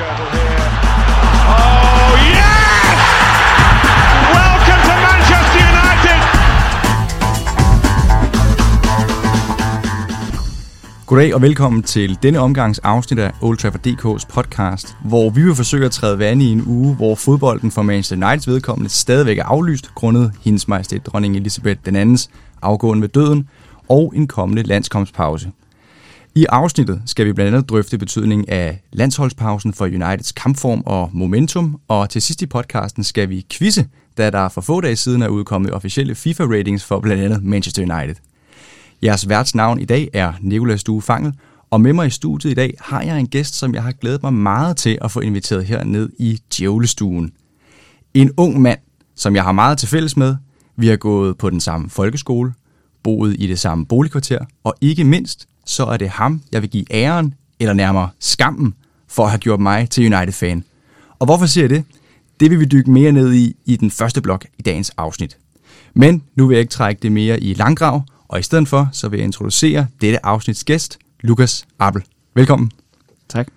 Skirtle here. Oh, yes! Welcome to Manchester United! Goddag og velkommen til denne omgangs afsnit af Old Trafford DK's podcast, hvor vi vil forsøge at træde vand i en uge, hvor fodbolden for Manchester Uniteds vedkommende stadigvæk er aflyst, grundet hendes majestæt dronning Elisabeth II's afgående ved døden og en kommende landskomstpause. I afsnittet skal vi blandt andet drøfte betydningen af landsholdspausen for Uniteds kampform og momentum, og til sidst i podcasten skal vi quizze, da der for få dage siden er udkommet officielle FIFA-ratings for blandt andet Manchester United. Jeres værts navn i dag er Nikolas Due Fangel, og med mig i studiet i dag har jeg en gæst, som jeg har glædet mig meget til at få inviteret herned i Djævlestuen. En ung mand, som jeg har meget til fælles med. Vi har gået på den samme folkeskole, boet i det samme boligkvarter, og ikke mindst, så er det ham, jeg vil give æren, eller nærmere skammen, for at have gjort mig til United-fan. Og hvorfor siger jeg det? Det vil vi dykke mere ned i i den første blok i dagens afsnit. Men nu vil jeg ikke trække det mere i langgrav, og i stedet for, så vil jeg introducere dette afsnits gæst, Lukas Appel. Velkommen. Tak.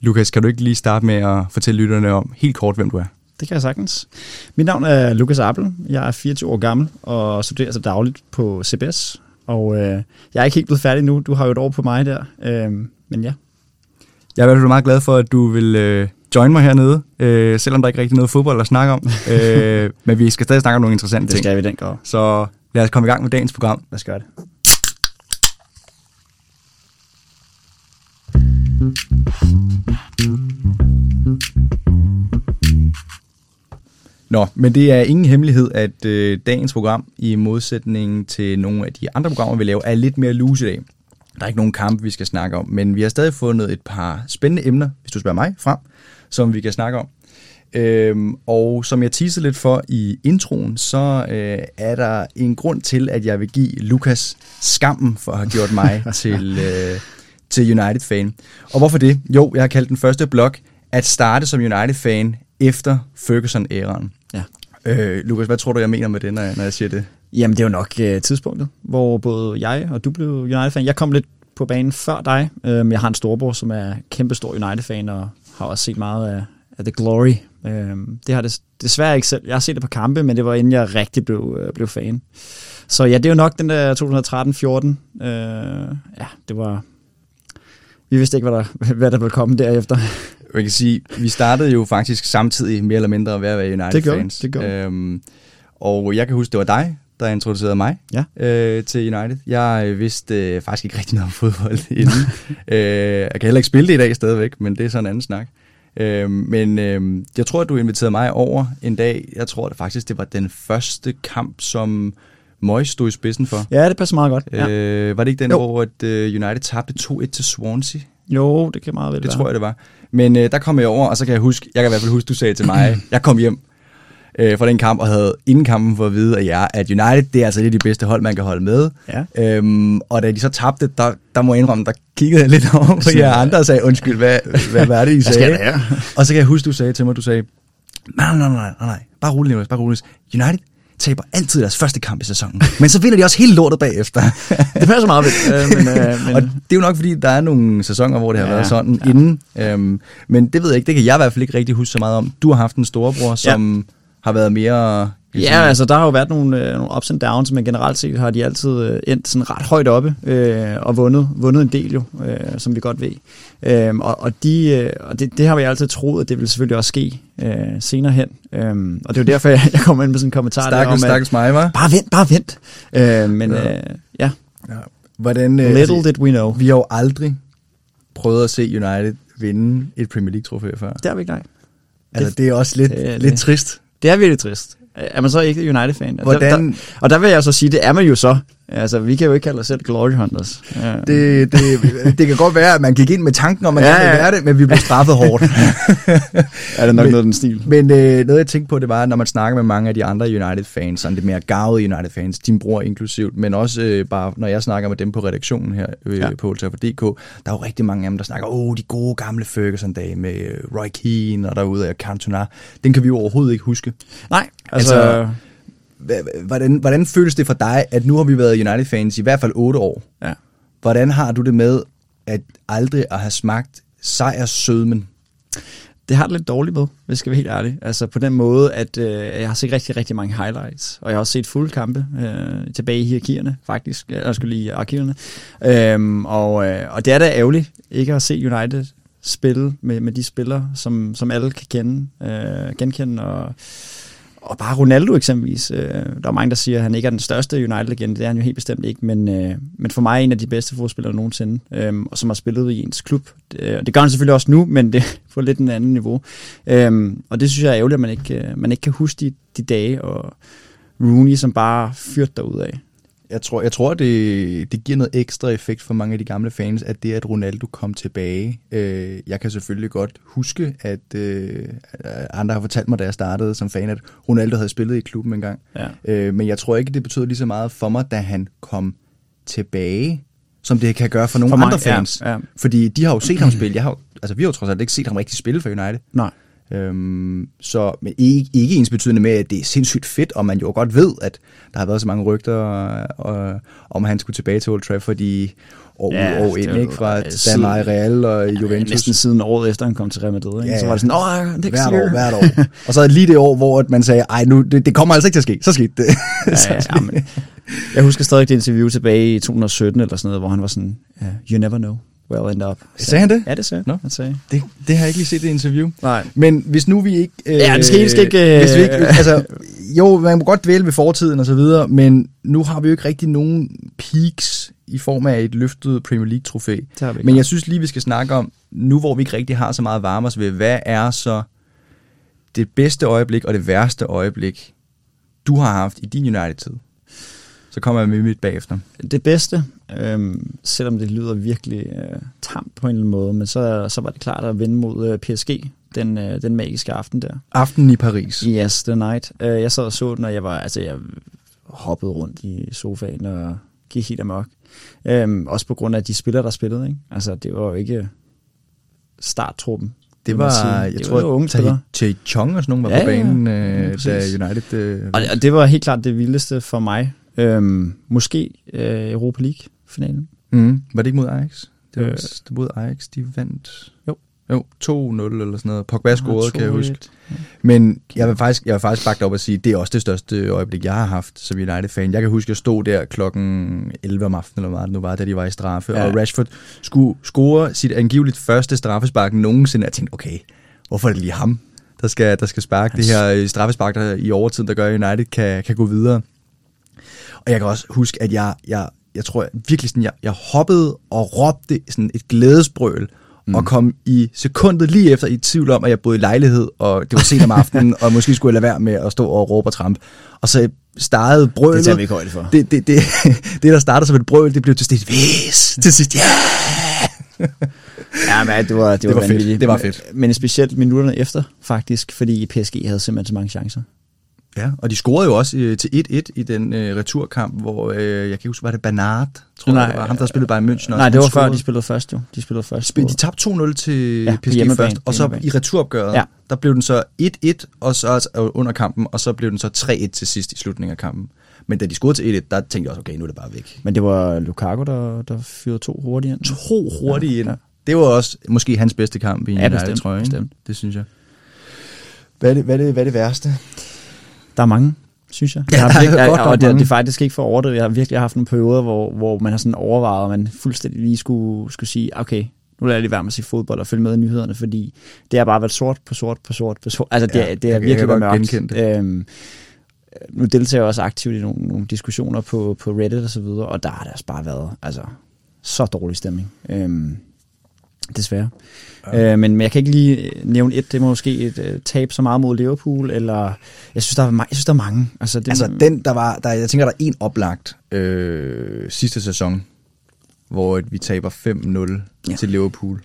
Lukas, kan du ikke lige starte med at fortælle lytterne om helt kort, hvem du er? Det kan jeg sagtens. Mit navn er Lukas Appel. Jeg er 24 år gammel og studerer så dagligt på CBS. Og øh, jeg er ikke helt blevet færdig nu. Du har jo et år på mig der. Øh, men ja. Jeg er i hvert fald meget glad for, at du vil øh, join mig hernede, øh, selvom der ikke rigtig er noget fodbold at snakke om. øh, men vi skal stadig snakke om nogle interessante Det ting. skal vi den grad. Så lad os komme i gang med dagens program. Lad os gøre det. Nå, men det er ingen hemmelighed, at øh, dagens program, i modsætning til nogle af de andre programmer, vi laver, er lidt mere loose i dag. Der er ikke nogen kamp, vi skal snakke om, men vi har stadig fundet et par spændende emner, hvis du spørger mig, frem, som vi kan snakke om. Øhm, og som jeg teasede lidt for i introen, så øh, er der en grund til, at jeg vil give Lukas skammen for at have gjort mig til, øh, til United-fan. Og hvorfor det? Jo, jeg har kaldt den første blog at starte som United-fan efter Ferguson-æraen. Ja. Øh, Lukas, hvad tror du, jeg mener med det, når jeg, når jeg siger det? Jamen, det er jo nok øh, tidspunktet, hvor både jeg og du blev United-fan. Jeg kom lidt på banen før dig. Øh, jeg har en storbror, som er kæmpestor United-fan, og har også set meget af, af The Glory. Øh, det har det desværre ikke selv. Jeg har set det på kampe, men det var inden jeg rigtig blev, øh, blev fan. Så ja, det er jo nok den der 2013-14. Øh, ja, det var... Vi vidste ikke, hvad der, hvad der ville komme derefter. Jeg kan sige, vi startede jo faktisk samtidig mere eller mindre ved at være United-fans. Det gjorde vi, det vi. øhm, Og jeg kan huske, det var dig, der introducerede mig Ja. øh, til United. Jeg øh, vidste øh, faktisk ikke rigtig noget om fodbold inden. øh, jeg kan heller ikke spille det i dag stadigvæk, men det er sådan en anden snak. Øh, men øh, jeg tror, at du inviterede mig over en dag. Jeg tror det faktisk, det var den første kamp, som Moyes stod i spidsen for. Ja, det passer meget godt. Ja. Øh, var det ikke den, Jo. hvor at, øh, United tabte 2-1 til Swansea? Jo, det kan meget vel Det være. tror jeg, det var. Men øh, der kom jeg over, og så kan jeg huske, jeg kan i hvert fald huske, du sagde til mig, jeg kom hjem øh, fra den kamp, og havde inden kampen for at vide af jer, at United, det er altså det de bedste hold, man kan holde med. Ja. Øhm, og da de så tabte, der, der må jeg indrømme, der kiggede jeg lidt over på jer andre og sagde, undskyld, hvad, hvad, hvad er det, I Hvad skal sagde? der her? Og så kan jeg huske, du sagde til mig, du sagde, nej, nej, nej, nej, nej, bare rolig, bare rolig. United taber altid deres første kamp i sæsonen, men så vinder de også hele lortet bagefter. Det passer meget vel. Øh, men, øh, men, Og det er jo nok, fordi der er nogle sæsoner, hvor det har Ja, været sådan ja. inden. Øhm, men det ved jeg ikke, det kan jeg i hvert fald ikke rigtig huske så meget om. Du har haft en storebror, som ja. har været mere... ja, altså der har jo været nogle, øh, nogle ups and downs, men generelt set har de altid øh, endt sådan ret højt oppe øh, og vundet, vundet en del jo, øh, som vi godt ved. Øh, og og, de, øh, og det, det har vi altid troet, at det ville selvfølgelig også ske øh, senere hen. Øh, og det er jo derfor, jeg, jeg kommer ind med sådan en kommentar der Stakkels, om, at stakkels mig, var. bare vent, bare vent. Øh, men Ja. Øh, ja, Ja. Hvordan, øh, little did we know. Vi har jo aldrig prøvet at se United vinde et Premier League-trofæ før. Det har vi ikke, nej. Altså, det er også lidt, det lidt det. trist. Det er virkelig trist. Er man så ikke United-fan? Og Der, Hvordan- der, og der vil jeg så sige, det er man jo så. Altså, vi kan jo ikke kalde os selv Glory Hunters. Ja. Det, det, det kan godt være, at man gik ind med tanken om, at man Ja, gerne være det, men vi blev straffet hårdt. er det nok Men- noget af den stil? Men øh, noget jeg tænkte på, det var, når man snakker med mange af de andre United-fans, sådan lidt mere gavede United-fans, din bror inklusivt, men også øh, bare, når jeg snakker med dem på redaktionen her øh, ja. På DK, der er jo rigtig mange af dem, der snakker, åh, de gode gamle Ferguson-dage med øh, Roy Keane og derude af Cantona. Den kan vi jo overhovedet ikke huske. Nej, altså... Altså- Hvordan, hvordan føles det for dig, at nu har vi været United-fans i hvert fald otte år? ja. Hvordan har du det med at aldrig at have smagt sejrssødmen Det har det lidt dårligt med, hvis jeg skal være helt ærlig. Altså på den måde, at øh, jeg har set rigtig, rigtig mange highlights, og jeg har også set fulde kampe øh, tilbage i hierarkierne, faktisk. Jeg skulle lige arkiverne. Øhm, og, øh, og det er da ærgerligt ikke at se United spille med, med de spillere, som, som alle kan kende, øh, genkende, og og bare Ronaldo eksempelvis. Øh, der er mange, der siger, at han ikke er den største United-legende. Det er han jo helt bestemt ikke, men, øh, men for mig er en af de bedste fodspillere nogensinde, øh, og som har spillet i ens klub. Det, øh, det gør han selvfølgelig også nu, men det er på lidt en anden niveau. Øh, og det synes jeg er ærgerligt, at man ikke, øh, man ikke kan huske de, de dage, og Rooney, som bare fyrte derud af. Jeg tror, jeg tror det, det giver noget ekstra effekt for mange af de gamle fans, at det, at Ronaldo kom tilbage. Øh, jeg kan selvfølgelig godt huske, at øh, andre har fortalt mig, da jeg startede som fan, at Ronaldo havde spillet i klubben engang. Ja. Øh, men jeg tror ikke, det betød lige så meget for mig, da han kom tilbage, som det kan gøre for nogle for mig, andre fans. Ja, ja. Fordi de har jo set ham spille. Jeg har, altså, vi har jo trods alt ikke set ham rigtig spille for United. Nej. Øhm, så men ikke, ikke ens betydende med, at det er sindssygt fedt, og man jo godt ved, at der har været så mange rygter og, om, at han skulle tilbage til Old Trafford i år ja, ud år ind, ikke? Fra Danai Real og Juventus. Ja, næsten siden året efter han kom til Real Madrid, ikke? Ja. Så var det sådan, åh, next hvert år, hvert år. og så lige det år, hvor man sagde, ej, nu, det, det kommer altså ikke til at ske. Så skete det. Ja, ja, ja, men, jeg husker stadig det interview tilbage i 2017 eller sådan noget, hvor han var sådan, yeah, you never know well end up. Sagde han det? Ja, det sagde no. han. Sagde. Det, det har jeg ikke lige set det interview. Nej. Men hvis nu vi ikke... Øh, ja, det skal, skal ikke... Øh, hvis vi ikke altså, jo, man må godt dvæle ved fortiden og så videre, men nu har vi jo ikke rigtig nogen peaks i form af et løftet Premier League-trofæ. Men jeg synes lige, vi skal snakke om, nu hvor vi ikke rigtig har så meget varme os ved, hvad er så det bedste øjeblik og det værste øjeblik, du har haft i din United-tid? Så kommer jeg med mit bagefter. Det bedste, øhm, selvom det lyder virkelig øh, tamt på en eller anden måde, men så, så var det klart at vinde mod øh, PSG den, øh, den magiske aften der. Aften i Paris. Yes, the night. Øh, jeg sad og så den, og jeg var, altså jeg hoppede rundt i sofaen og gik helt amok. Øhm, også på grund af de spillere, der spillede. Ikke? Altså, det var jo ikke starttruppen. Det var, jeg det tror, var unge spillere. Che Chong og sådan nogle var ja, på banen, ja, øh, da United... Øh, og, og det var helt klart det vildeste for mig, Øhm, måske øh, Europa League-finalen. Mm. Var det ikke mod Ajax? Det var, øh, det mod Ajax, de vandt. Jo. Jo, 2-0 eller sådan noget. Pogba scorede, kan jeg huske. Ja. Men jeg vil faktisk, jeg vil faktisk bakke op og sige, det er også det største øjeblik, jeg har haft som United-fan. Jeg kan huske, at jeg stod der klokken 11 om aftenen, eller hvad nu var, da de var i straffe, ja. og Rashford skulle score sit angiveligt første straffespark nogensinde. Jeg tænkte, okay, hvorfor er det lige ham, der skal, der skal sparke det her straffespark der i overtiden, der gør, at United kan, kan gå videre. Og jeg kan også huske, at jeg, jeg, jeg tror jeg, virkelig sådan, jeg, jeg hoppede og råbte sådan et glædesbrøl, mm. og kom i sekundet lige efter i tvivl om, at jeg boede i lejlighed, og det var sent om aftenen, og måske skulle jeg lade være med at stå og råbe og trampe. Og så startede brølet. Det tager vi ikke højde for. Det, det, det, det, der startede som et brøl, det blev til sidst vis. Til sidst, ja! ja, men det var, det, det var, var fedt. Det var fedt. Men specielt minutterne efter, faktisk, fordi PSG havde simpelthen så mange chancer. Ja, og de scorede jo også øh, til 1-1 i den øh, returkamp, hvor øh, jeg kan ikke huske, var det Bernard, tror nej, jeg, det var ham, der spillede Bayern München. Nej, det var før, de spillede først jo. De spillede først. Spil, de tabte 2-0 til ja, PSG først, og så i returopgøret, ja. der blev den så 1-1 og så altså, under kampen, og så blev den så 3-1 til sidst i slutningen af kampen. Men da de scorede til 1-1, der tænkte jeg også, okay, nu er det bare væk. Men det var Lukaku, der, der fyrede to hurtigt ind. To hurtigt ja, ind. Ja. Det var også måske hans bedste kamp i en ja, bestemt, tror jeg. Bestemt. Det synes jeg. Hvad er det, hvad er det, hvad er det værste? Der er mange synes jeg. Ja, jeg har virkelig, jeg, og det, det er faktisk ikke for overdrevet. Jeg har virkelig haft nogle perioder, hvor, hvor man har sådan overvejet, at man fuldstændig lige skulle, skulle sige, okay, nu lader jeg lige være med at se fodbold og følge med i nyhederne, fordi det har bare været sort på sort på sort på sort. Altså, det, ja, det er virkelig været mørkt. Øhm, nu deltager jeg også aktivt i nogle, nogle diskussioner på, på Reddit og så videre, og der har det også bare været altså, så dårlig stemning. Øhm, desværre. Ja. Øh, men, men jeg kan ikke lige nævne et. Det må måske et uh, tab så meget mod Liverpool, eller jeg synes, der er, jeg synes, der er mange. Altså, det, altså den, der var, der, jeg tænker, der er en oplagt øh, sidste sæson, hvor vi taber 5-0 ja. til Liverpool.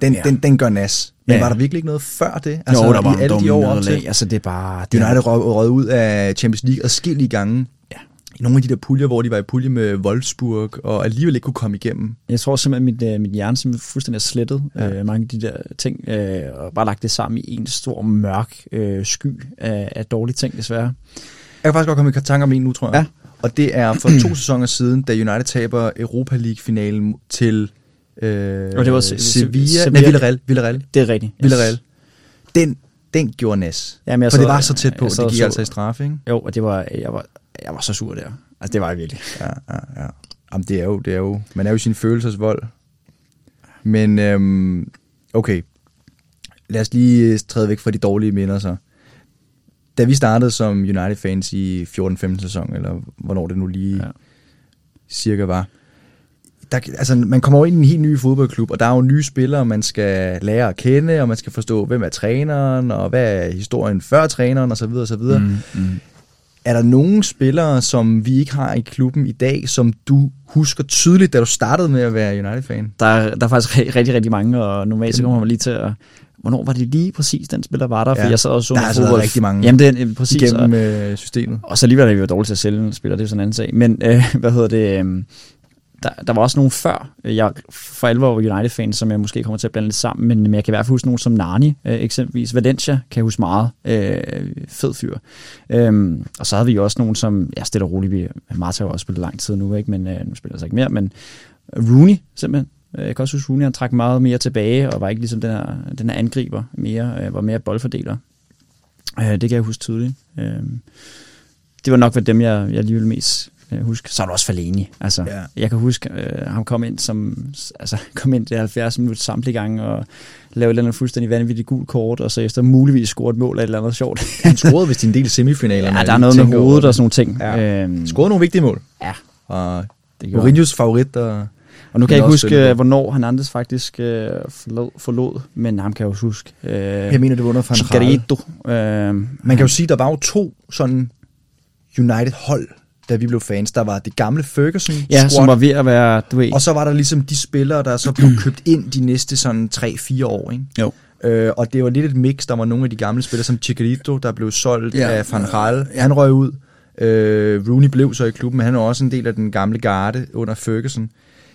Den, ja. den, den gør nas. Men ja. var der virkelig ikke noget før det? Altså, jo, der var alle de år op til. Altså, det er bare... Det United røget ud af Champions League adskillige gange i nogle af de der puljer, hvor de var i pulje med Wolfsburg, og alligevel ikke kunne komme igennem. Jeg tror simpelthen, at mit, uh, mit hjerne simpelthen fuldstændig er slettet. Ja. Uh, mange af de der ting, uh, og bare lagt det sammen i en stor mørk uh, sky af, af dårlige ting, desværre. Jeg kan faktisk godt komme i tanke om en nu, tror jeg. Ja. Og det er for to sæsoner siden, da United taber Europa League-finalen til øh, og det var Sevilla, Sevilla. Nej, Villarreal. Villarreal. Det er rigtigt. Yes. Villarreal. den, den gjorde næs. Jamen, jeg For sad- det var så tæt på, det gik så- altså i straffe, ikke? Jo, og det var, jeg var, jeg var så sur der. Altså, det var jeg virkelig. Ja, ja, ja. Jamen, det er jo, det er jo, man er jo sin følelsesvold. Men, øhm, okay. Lad os lige træde væk fra de dårlige minder så. Da vi startede som United-fans i 14-15 sæson, eller hvornår det nu lige. Ja. cirka var, der, altså, man kommer over ind i en helt ny fodboldklub, og der er jo nye spillere, man skal lære at kende, og man skal forstå, hvem er træneren, og hvad er historien før træneren, osv. osv. Mm, mm. Er der nogle spillere, som vi ikke har i klubben i dag, som du husker tydeligt, da du startede med at være United-fan? Der, er- der er faktisk ri- rigtig, rigtig mange, og normalt så kommer man lige til at... Hvornår var det lige præcis, den spiller var der? For Ja. jeg sad og så Der har fodbold. rigtig mange Jamen, det er præcis. Igennem og, øh, systemet. og så alligevel er vi jo dårlige til at sælge en spiller, det er jo sådan en anden sag. Men øh, hvad hedder det... Øh, der, der var også nogle før, øh, jeg for alvor var United-fan, som jeg måske kommer til at blande lidt sammen, men, men jeg kan i hvert fald huske nogen som Nani, øh, eksempelvis. Valencia kan jeg huske meget. Øh, fed fyr. Øhm, og så havde vi jo også nogen som, ja, stille og roligt, vi, Marta har også spillet lang tid nu, ikke? men øh, nu spiller jeg ikke mere, men Rooney simpelthen. Øh, jeg kan også huske, Rooney han trak meget mere tilbage, og var ikke ligesom den her, den her angriber mere, øh, var mere boldfordeler. Øh, det kan jeg huske tydeligt. Øh, det var nok ved dem, jeg, jeg alligevel mest øh, huske. Så er der også Faleni. Altså, Ja. Jeg kan huske, øh, ham kom ind som altså, kom ind til 70 minutter samtlige gange og lavede et eller andet fuldstændig vanvittigt gul kort, og så efter muligvis scoret et mål af et eller andet sjovt. Han scorede vist en del semifinalerne. ja, der er noget med hovedet og sådan nogle ting. Ja. Øhm, Scorede nogle vigtige mål. ja, Og det gjorde. Mourinho's favorit, der... Og nu kan jeg ikke huske, spændende. øh, hvornår han Andes faktisk øh, forlod, forlod, men ham kan jeg også huske. Øh, Jeg mener, det var under Van. Chigarito. Øh, Man kan jo sige, der var jo to sådan United-hold, da vi blev fans. Der var det gamle Ferguson ja, squad, som var ved at være, du ved... og så var der ligesom de spillere, der så blev købt ind de næste sådan 3-4 år, ikke? Jo. Øh, og det var lidt et mix. Der var nogle af de gamle spillere, som Chicarito, der blev solgt Ja. ja. af Van Gaal. Han røg ud. Øh, Rooney blev så i klubben, men han er også en del af den gamle garde under Ferguson.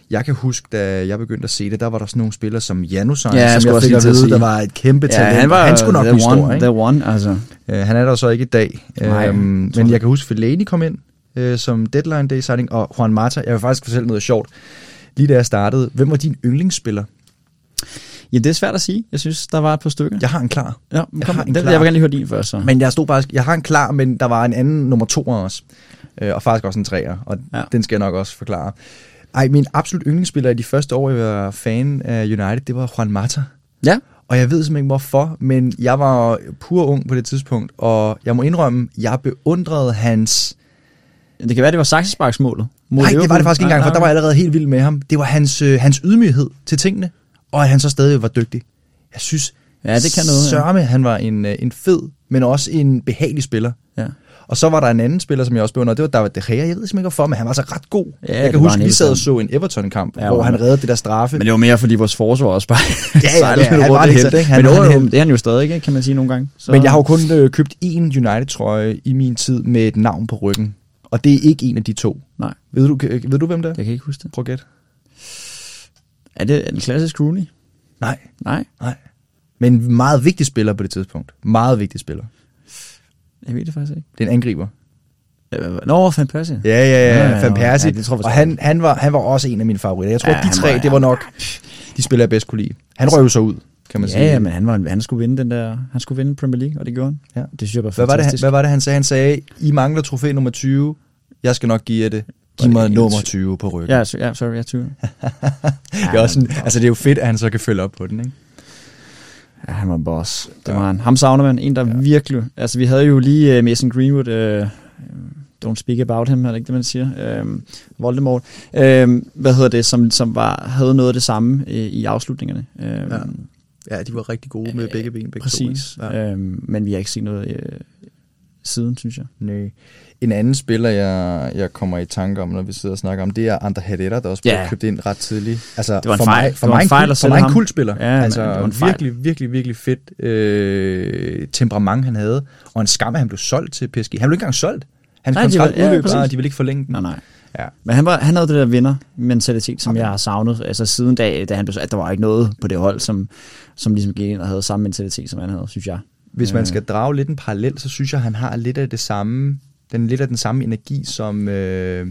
Jeg kan huske, da jeg begyndte at se det, der var der sådan nogle spillere som Janusson, Ja, jeg som jeg også fik at vide, der var et kæmpe ja, talent. han, var, han skulle nok blive stor, ikke? The one, altså. Øh, han er der så ikke i dag. Nej, øhm, jeg men jeg kan huske, Fellaini kom ind øh, som deadline day signing, og Juan Mata, jeg vil faktisk fortælle noget sjovt. Lige da jeg startede, hvem var din yndlingsspiller? Ja, det er svært at sige. Jeg synes, der var et par stykker. Jeg har en klar. Ja, men jeg kom, har en den, klar. jeg vil gerne lige høre din først, så. Men jeg stod faktisk, jeg har en klar, men der var en anden nummer to også. Øh, og faktisk også en træer, og. Ja. den skal jeg nok også forklare. Ej, min absolut yndlingsspiller i de første år, jeg var fan af United, det var Juan Mata. Ja, Og jeg ved simpelthen ikke hvorfor, men jeg var pur ung på det tidspunkt, og jeg må indrømme, jeg beundrede hans... det kan være, det var saksesparksmålet. Nej, det var det faktisk ikke engang, for Nej, der var jeg allerede helt vild med ham. Det var hans, øh, hans ydmyghed til tingene, og at han så stadig var dygtig. Jeg synes, Ja, det kan noget, ja. Sørme, han var en, øh, en fed, men også en behagelig spiller. Ja. Og så var der en anden spiller, som jeg også beundrede, det var David De Gea. Jeg ved simpelthen ikke hvorfor, men han var så ret god. Ja, jeg det kan huske, han vi sad og så en Everton-kamp, Ja, ja, hvor han han- reddede det der straffe. Men det var mere, fordi vores forsvar også bare ja, ja, han var helt, ikke? Han Men jo, helt. det er han jo stadig, ikke, kan man sige nogle gange. Så, Men jeg har jo kun øh, købt én United-trøje i min tid med et navn på ryggen. Og det er ikke en af de to. Nej, Ved du, ved du hvem det er? jeg kan ikke huske det. Prøv gætte. Er det en klassisk Rooney? Nej, Nej, nej. Men en meget vigtig spiller på det tidspunkt. Meget vigtig spiller. jeg ved det faktisk ikke. Det er en angriber. Øh, Nå, Van Persie. Ja, ja, ja. Ja, Van Persie. ja, det tror jeg og han, han, var, han var også en af mine favoritter. Jeg tror, Ja, de tre, var- det var nok de spillere, jeg bedst kunne lide. Han røg jo så ud, kan man sige. Ja, ja, men han, var, han skulle vinde den der, han skulle vinde Premier League, og det gjorde han. Ja. Det synes jeg var Hvad var, det, han, fantastisk. hvad var det, han sagde? Han sagde, I mangler trofæ nummer 20. Jeg skal nok give jer det. Giv mig nummer en- 20 på ryggen. Ja, så, ja, sorry, jeg er 20. det, er også sådan, altså, det er jo fedt, at han så kan følge op på den, ikke? Ja, han var en boss. Det Ja. var han. Ham savner man. En, der Ja. ja. virkelig... Altså, vi havde jo lige uh, Mason Greenwood... Uh, don't speak about him, er det ikke det, man siger? Uh, Voldemort. Uh, hvad hedder det? Som, som var, havde noget af det samme uh, i afslutningerne. Uh, Ja. Ja, de var rigtig gode med begge ben. Begge Præcis. To, ja. Uh, men vi har ikke set noget uh, siden, synes jeg. Nej. En anden spiller, jeg, jeg kommer i tanke om, når vi sidder og snakker om, det er Andre Herrera, der også blev Ja. købt ind ret tidligt. Altså, Det var en for fejl. Mig, for Det var mig en fejl kul- for mig en. Ja, altså, det var en fejl. virkelig, virkelig, virkelig fedt øh, temperament, han havde. Og en skam, at han blev solgt til PSG. Han blev ikke engang solgt. Hans Nej, kontrakt var- ja, udløb, og de ville ikke forlænge den. Nej, nej. Ja. Men han, var, han havde det der vinder-mentalitet, som Okay. jeg har savnet. Altså siden da, da han blev, at der var ikke noget på det hold, som, som ligesom gik ind og havde samme mentalitet, som han havde, synes jeg. Hvis man Øh. skal drage lidt en parallel, så synes jeg, han har lidt af det samme, den lidt af den samme energi, som øh,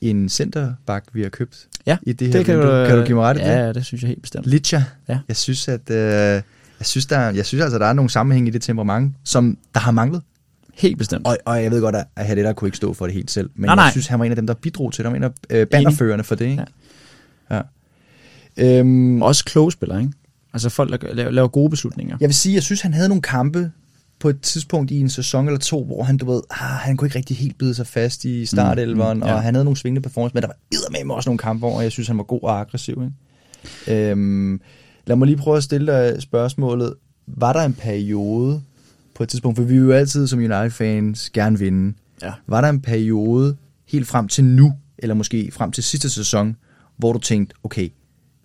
en centerback, vi har købt Ja, i det her kan vindue. du, kan du give mig ret i ja, det? Ja, det synes jeg helt bestemt. Litcha. Ja. Jeg synes, at øh, Jeg synes, der, jeg synes altså, der er nogle sammenhæng i det temperament, som der har manglet. Helt bestemt. Og, og jeg ved godt, at Hadetta kunne ikke stå for det helt selv, men Nej, nej, jeg synes, han var en af dem, der bidrog til det. Han var en af øh, bannerførende for det, ikke? Ja. ja. Øhm, Også kloge spillere, ikke? Altså folk, der laver, laver gode beslutninger. Jeg vil sige, jeg synes, han havde nogle kampe på et tidspunkt i en sæson eller to, hvor han, du ved, ah, han kunne ikke rigtig helt bide sig fast i startelveren, mm, mm, ja. og han havde nogle svingende performance, men der var eddermame også nogle kampe, hvor jeg synes, han var god og aggressiv. Ikke? Øhm, lad mig lige prøve at stille dig spørgsmålet. Var der en periode på et tidspunkt, for vi vil jo altid som United-fans gerne vinde. Ja. Var der en periode helt frem til nu, eller måske frem til sidste sæson, hvor du tænkte, okay,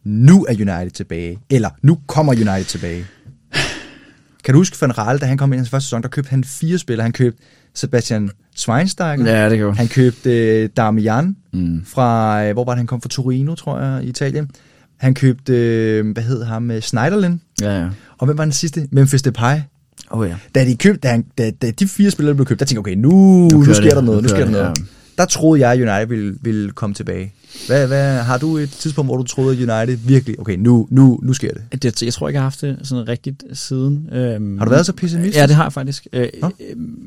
nu er United tilbage, eller nu kommer United tilbage? Kan du huske Van Raal, da han kom ind i hans første sæson, der købte han fire spillere. Han købte Sebastian Schweinsteiger, Ja, det jo. han købte øh, Damian Mm. fra, øh, hvor var det, han kom fra Torino, tror jeg, i Italien. Han købte, øh, hvad hed ham, øh, Schneiderlin. Ja, ja. Og hvem var den sidste? Memphis Depay. Ja. Da de, købte, da, han, da, da de fire spillere blev købt, der tænkte jeg, okay, nu, nu, kører sker det. der noget, nu Nu sker kører der det, noget. ja. Der troede jeg, at United ville, ville komme tilbage. Hvad, hvad, har du et tidspunkt, hvor du troede, at United virkelig, okay, nu, nu, nu sker det? Det, jeg tror ikke, jeg har haft det sådan rigtigt siden. Øhm, Har du været så pessimistisk? Ja, det har jeg faktisk. Øh, øh,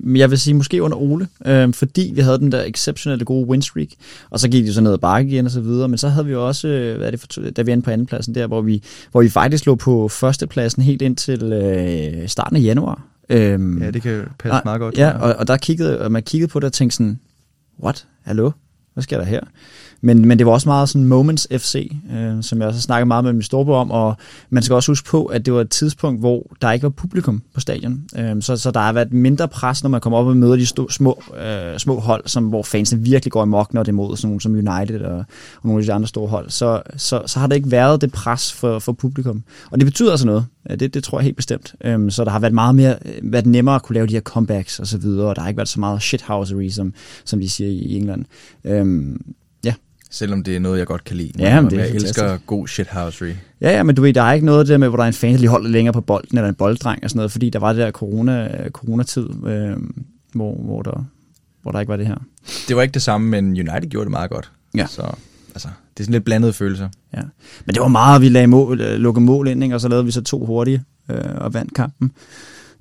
men jeg vil sige måske under Ole, øh, fordi vi havde den der exceptionelle gode win streak, og så gik de så ned ad bakke igen og så videre, men så havde vi også, øh, hvad er det for, da vi endte på andenpladsen der, hvor vi, hvor vi faktisk lå på førstepladsen helt ind til øh, starten af januar. Øhm, Ja, det kan passe Nej, meget godt. Ja, og, og der kiggede, og man kiggede på det og tænkte sådan, what? Hallo? Hvad sker der her? Men, men det var også meget sådan Moments FC, øh, som jeg også har snakket meget med min storebror om, og man skal også huske på, at det var et tidspunkt, hvor der ikke var publikum på stadion. Øh, så, så der har været mindre pres, når man kommer op og møder de sto, små, øh, små hold, som, hvor fansene virkelig går amok, når det er mod sådan nogle som United og, og nogle af de andre store hold. Så, så, så har der ikke været det pres for, for publikum. Og det betyder altså noget. Det, det tror jeg helt bestemt. Øhm, så der har været meget mere, øh, været nemmere at kunne lave de her comebacks og så videre, og der har ikke været så meget shithousery, som, som de siger i England. Øhm. Selvom det er noget, jeg godt kan lide. Ja, men det er jeg elsker fantastisk. god shithousery. ja, ja, men du ved, der er ikke noget der med, hvor der er en fan, der lige holder længere på bolden, eller en bolddreng og sådan noget, fordi der var det der corona, coronatid, øh, hvor, hvor, der, hvor der ikke var det her. Det var ikke det samme, men United gjorde det meget godt. Ja. Så altså, det er sådan lidt blandede følelser. Ja. Men det var meget, vi lagde mål, øh, lukkede mål ind, ikke? og så lavede vi så to hurtige øh, og vandt kampen.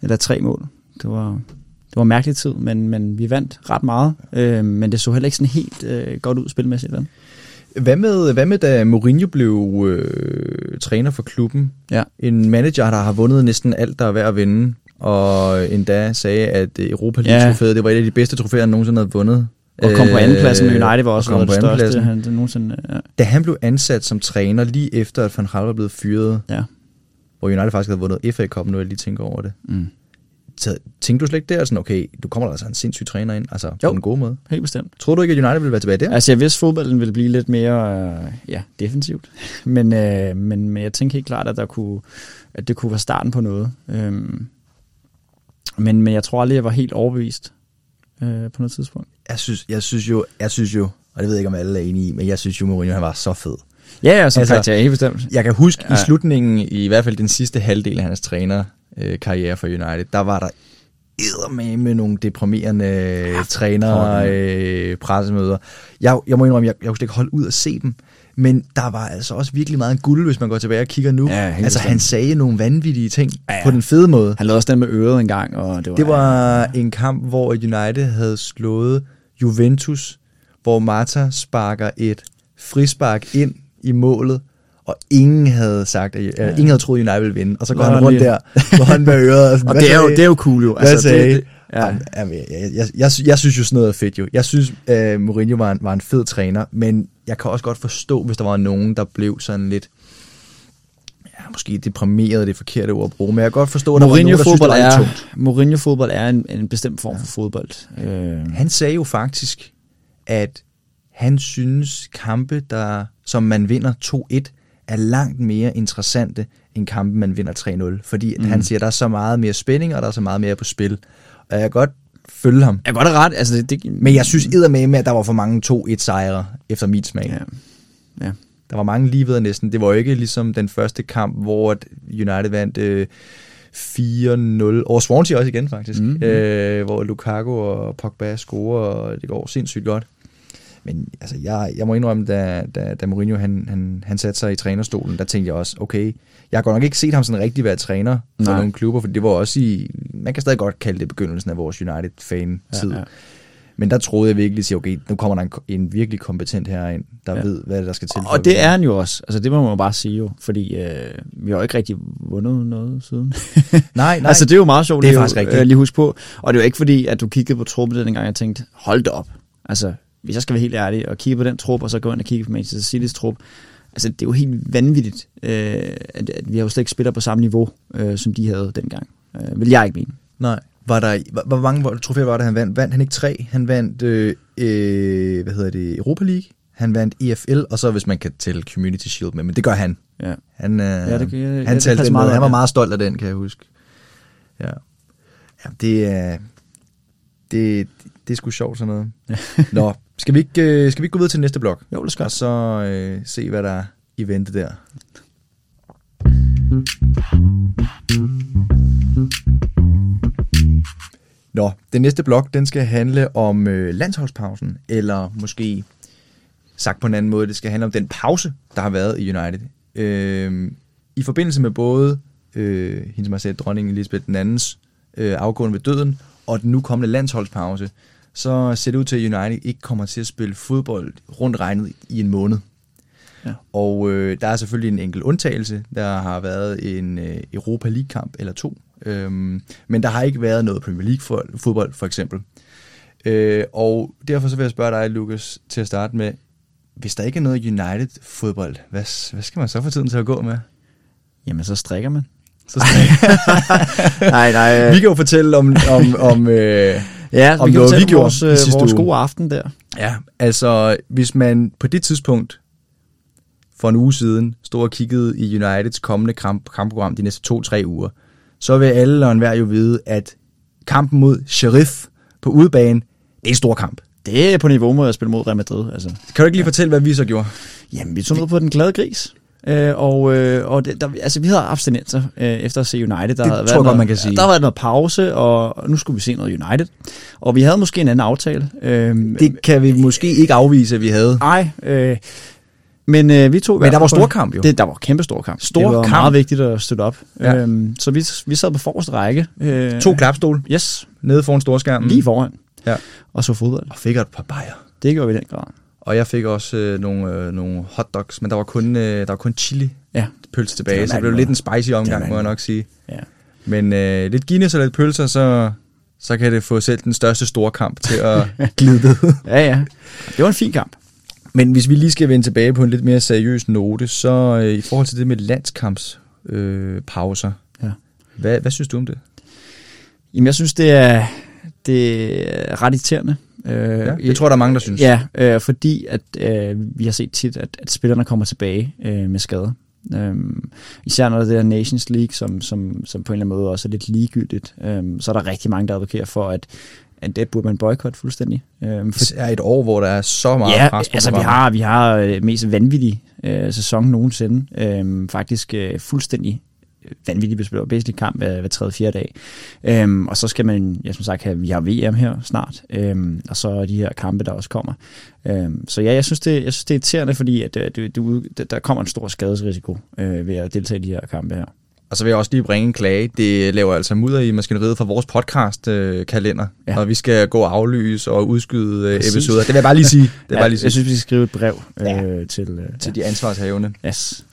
Eller tre mål. Det var, var en mærkelig tid, men, men vi vandt ret meget. Øh, men det så heller ikke sådan helt øh, godt ud spilmæssigt. Vel? Hvad med, hvad med da Mourinho blev øh, træner for klubben? Ja. En manager, der har vundet næsten alt, der er værd at vinde, og endda sagde, at Europa League-trofæet, det var et af de bedste trofæer, han nogensinde havde vundet. Og kom på andenpladsen med Øh, United var også noget af det største, han det nogensinde... Ja. Da han blev ansat som træner, lige efter at Van Gaal var blevet fyret, ja. hvor United faktisk havde vundet FA Cup, nu jeg lige tænker over det. Mm. Så tænkte du slet ikke der, sådan, okay, du kommer altså en sindssyg træner ind, altså på Jo. en god måde. Helt bestemt. Tror du ikke, at United ville være tilbage der? Altså jeg vidste, fodbolden ville blive lidt mere øh, ja, defensivt. Men, øh, men, men jeg tænkte helt klart, at, der kunne, at det kunne være starten på noget. Øhm, men, men jeg tror aldrig, jeg var helt overbevist øh, på noget tidspunkt. Jeg synes, jeg synes jo, jeg synes jo, og det ved jeg ikke, om alle er enige i, men jeg synes jo, Mourinho han var så fed. Ja, ja, som Altså- altså, karakter, helt bestemt. Jeg kan huske ja. Ja. i slutningen, i hvert fald den sidste halvdel af hans trænerkarriere for United, der var der med med nogle deprimerende ja, trænere, øh, pressemøder. Jeg, jeg må indrømme, jeg, jeg kunne ikke holde ud at se dem, men der var altså også virkelig meget guld, hvis man går tilbage og kigger nu. Ja, altså bestemt. han sagde nogle vanvittige ting ja, Ja, ja. ja. på den fede måde. Han lavede også den med øret en gang, og det var... Det var en kamp, hvor United havde slået Juventus, hvor Marta sparker et frispark ind i målet, og ingen havde sagt, at, ja. ingen havde troet, at United ville vinde. Og så går Nå, han rundt lige- der, hvor han med øret. Og, sådan, Og det er, jo, det er jo cool jo. Hvad sagde? det, det, ja. Jamen, jeg, jeg, jeg, jeg, jeg, synes jo sådan noget er fedt jo. Jeg synes, uh, Mourinho var en, var en fed træner, men jeg kan også godt forstå, hvis der var nogen, der blev sådan lidt ja, måske deprimeret, det er forkerte ord at bruge, men jeg kan godt forstå, at der var nogen, der synes, det var er, tungt. Mourinho-fodbold er en, en bestemt form for fodbold. Øh, Han sagde jo faktisk, at han synes kampe, der, som man vinder 2-1, er langt mere interessante end kampe, man vinder 3-0. Fordi mm. han siger, at der er så meget mere spænding, og der er så meget mere på spil. Og jeg kan godt følge ham. jeg kan godt ret. Altså, det, det, Men jeg synes med, at der var for mange 2-1 sejre efter mit smag. Ja. ja. Der var mange lige ved næsten. Det var jo ikke ligesom den første kamp, hvor United vandt øh, 4-0. Og Swansea også igen, faktisk. Mm-hmm. Øh, hvor Lukaku og Pogba scorer, og det går sindssygt godt. Men altså, jeg, jeg må indrømme, da, da, da Mourinho han, han, han satte sig i trænerstolen, der tænkte jeg også, okay, jeg har godt nok ikke set ham sådan rigtig være træner for Nej. nogle klubber, for det var også i, man kan stadig godt kalde det begyndelsen af vores United-fan-tid. Ja, Ja. Men der troede jeg virkelig, at okay, nu kommer der en, en virkelig kompetent herinde, der Ja. ved, hvad der skal til. Og det er han jo også. Altså, det må man jo bare sige jo. Fordi øh, vi har jo ikke rigtig vundet noget siden. Nej, nej. altså, det er jo meget sjovt Det er lige, faktisk rigtigt. øh, lige huske på. Og det er jo ikke fordi, at du kiggede på truppen den gang, jeg tænkte, hold da op. Altså, hvis jeg skal være helt ærlig og kigge på den trup, og så gå ind og kigge på Manchester City's trup, altså, det er jo helt vanvittigt, øh, at, at vi har jo slet ikke spiller på samme niveau, øh, som de havde dengang. Øh, vil jeg ikke mene. Nej. Var der, hvor, mange trofæer var det, han vandt? Vandt han ikke tre? Han vandt, øh, øh, hvad hedder det, Europa League. Han vandt EFL, og så hvis man kan tælle Community Shield med, men det gør han. Ja. Han, øh, Ja, det ja, han, det talte passer den meget han var ja. meget stolt af den, kan jeg huske. Ja, ja det er... Det, det er sgu sjovt sådan noget. Nå, skal vi, ikke, øh, skal vi ikke gå videre til næste blok? Jo, det skal Og så øh, se, hvad der er i vente der. Nå, den næste blok, den skal handle om øh, landsholdspausen, eller måske sagt på en anden måde, det skal handle om den pause, der har været i United. Øh, I forbindelse med både øh, hendes majestæt dronning Elisabeth andens øh, afgående ved døden, og den nu kommende landsholdspause, så ser det ud til, at United ikke kommer til at spille fodbold rundt regnet i en måned. Ja. Og øh, der er selvfølgelig en enkelt undtagelse. Der har været en øh, Europa League-kamp eller to. Øhm, men der har ikke været noget Premier League-fodbold, for eksempel. Øh, og derfor så vil jeg spørge dig, Lukas, til at starte med. Hvis der ikke er noget United-fodbold, hvad, hvad skal man så få tiden til at gå med? Jamen, så strikker man. Så nej, nej. øh, vi kan jo fortælle om, om, om øh, Ja, om vi kan noget, vi gjorde vores, øh, vores uge. gode aften der. Ja, altså hvis man på det tidspunkt for en uge siden stod og kiggede i Uniteds kommende kamp, kampprogram de næste to-tre uger, så vil alle og enhver jo vide, at kampen mod Sheriff på udebane, det er en stor kamp. Det er på niveau med at spille mod Real Madrid. Altså. Kan du ikke lige fortælle, hvad vi så gjorde? Jamen, vi tog ned på den glade gris. Øh, og øh, og det, der, altså, vi havde abstinenser øh, efter at se United. Der Det havde tror jeg godt, man kan sige. Der været noget pause, og nu skulle vi se noget United. Og vi havde måske en anden aftale. Øh, Det kan vi måske ikke afvise, at vi havde. Nej, øh, men øh, vi tog Men der var fald på- storkamp jo. Det, der var kæmpe stor kamp. Stor det var kamp. meget vigtigt at støtte op. Ja. Ja. Øhm, så vi, vi sad på forreste række. Øh, To klapstol Yes, nede foran storskærmen. lige foran. Ja. Og så fodbold. Og fik et par bajer. Det gjorde vi i den grad. Og jeg fik også øh, nogle, øh, nogle hotdogs, men der var kun, øh, der var kun chili Ja. pølse tilbage, Det så det blev lidt en spicy omgang, må jeg nok sige. Ja. Men øh, lidt Guinness og lidt pølser, så, så kan det få selv den største store kamp til at glide ved. ja, ja. Det var en fin kamp. Men hvis vi lige skal vende tilbage på en lidt mere seriøs note, så øh, i forhold til det med landskampspauser, øh, pauser, Ja. hvad, hvad synes du om det? Jamen, jeg synes, det er, det er ret irriterende. Øh, Ja, det tror der er mange, der synes. Ja, øh, fordi at øh, vi har set tit, at, at spillerne kommer tilbage øh, med skader. Øhm, især når det er Nations League, som, som, som på en eller anden måde også er lidt ligegyldigt, øhm, så er der rigtig mange, der advokerer for, at, at det burde man boykotte fuldstændig. Øhm, for, Det er et år, hvor der er så meget ja, pres på altså vi har, vi har øh, mest vanvittige øh, sæson nogensinde. Øhm, faktisk øh, fuldstændig vanvittigt, hvis det basically kamp hver, hver tredje, fjerde dag. Øhm, og så skal man, ja, som sagt, have, vi har VM her snart, øhm, og så de her kampe, der også kommer. Øhm, så ja, jeg synes, det, jeg synes, det er irriterende, fordi at, øh, det, det, der kommer en stor skadesrisiko øh, ved at deltage i de her kampe her. Og så vil jeg også lige bringe en klage. Det laver altså mudder i maskineriet for vores podcast-kalender, Ja. ja. når vi skal gå og aflyse og udskyde øh, episoder. Det vil jeg bare lige sige. Det vil jeg Ja, bare lige sige jeg synes, vi skal skrive et brev øh, Ja. til, øh, til de ansvarshavende. Yes.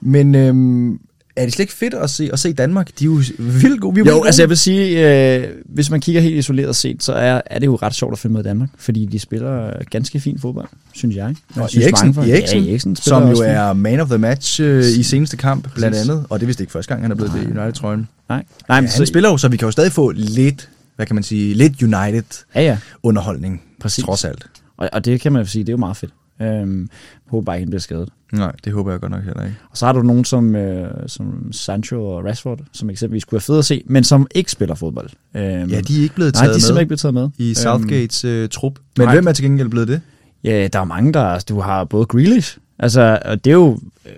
Men øhm, er det slet ikke fedt at se, at se Danmark? De er jo vildt gode. Vi Jo, vildt altså jeg gode. vil sige, øh, hvis man kigger helt isoleret set, så er, er det jo ret sjovt at følge med i Danmark, fordi de spiller ganske fin fodbold, synes jeg. jeg Og synes, Eriksen, mange for- Eriksen, ja, Eriksen som jo er man of the match øh, i seneste kamp, blandt andet. Og det er vist ikke første gang, han er blevet det i United-trøjen. Nej, Nej Ja, men han så, spiller jo, så vi kan jo stadig få lidt, hvad kan man sige, lidt United-underholdning, Ja, ja, præcis. trods alt. Og, og det kan man jo sige, det er jo meget fedt. Øhm, håber bare ikke, han bliver skadet. Nej, det håber jeg godt nok heller ikke. Og så har du nogen som, øh, som Sancho og Rashford, som eksempelvis kunne være fede at se, men som ikke spiller fodbold. Øhm, Ja, de er ikke blevet nej, taget de er simpelthen med ikke blevet taget med. i Øhm, Southgates øh, trup. Men nej. hvem er til gengæld blevet det? Ja, der er mange, der... Du har både Grealish, altså, og det er jo... Øh,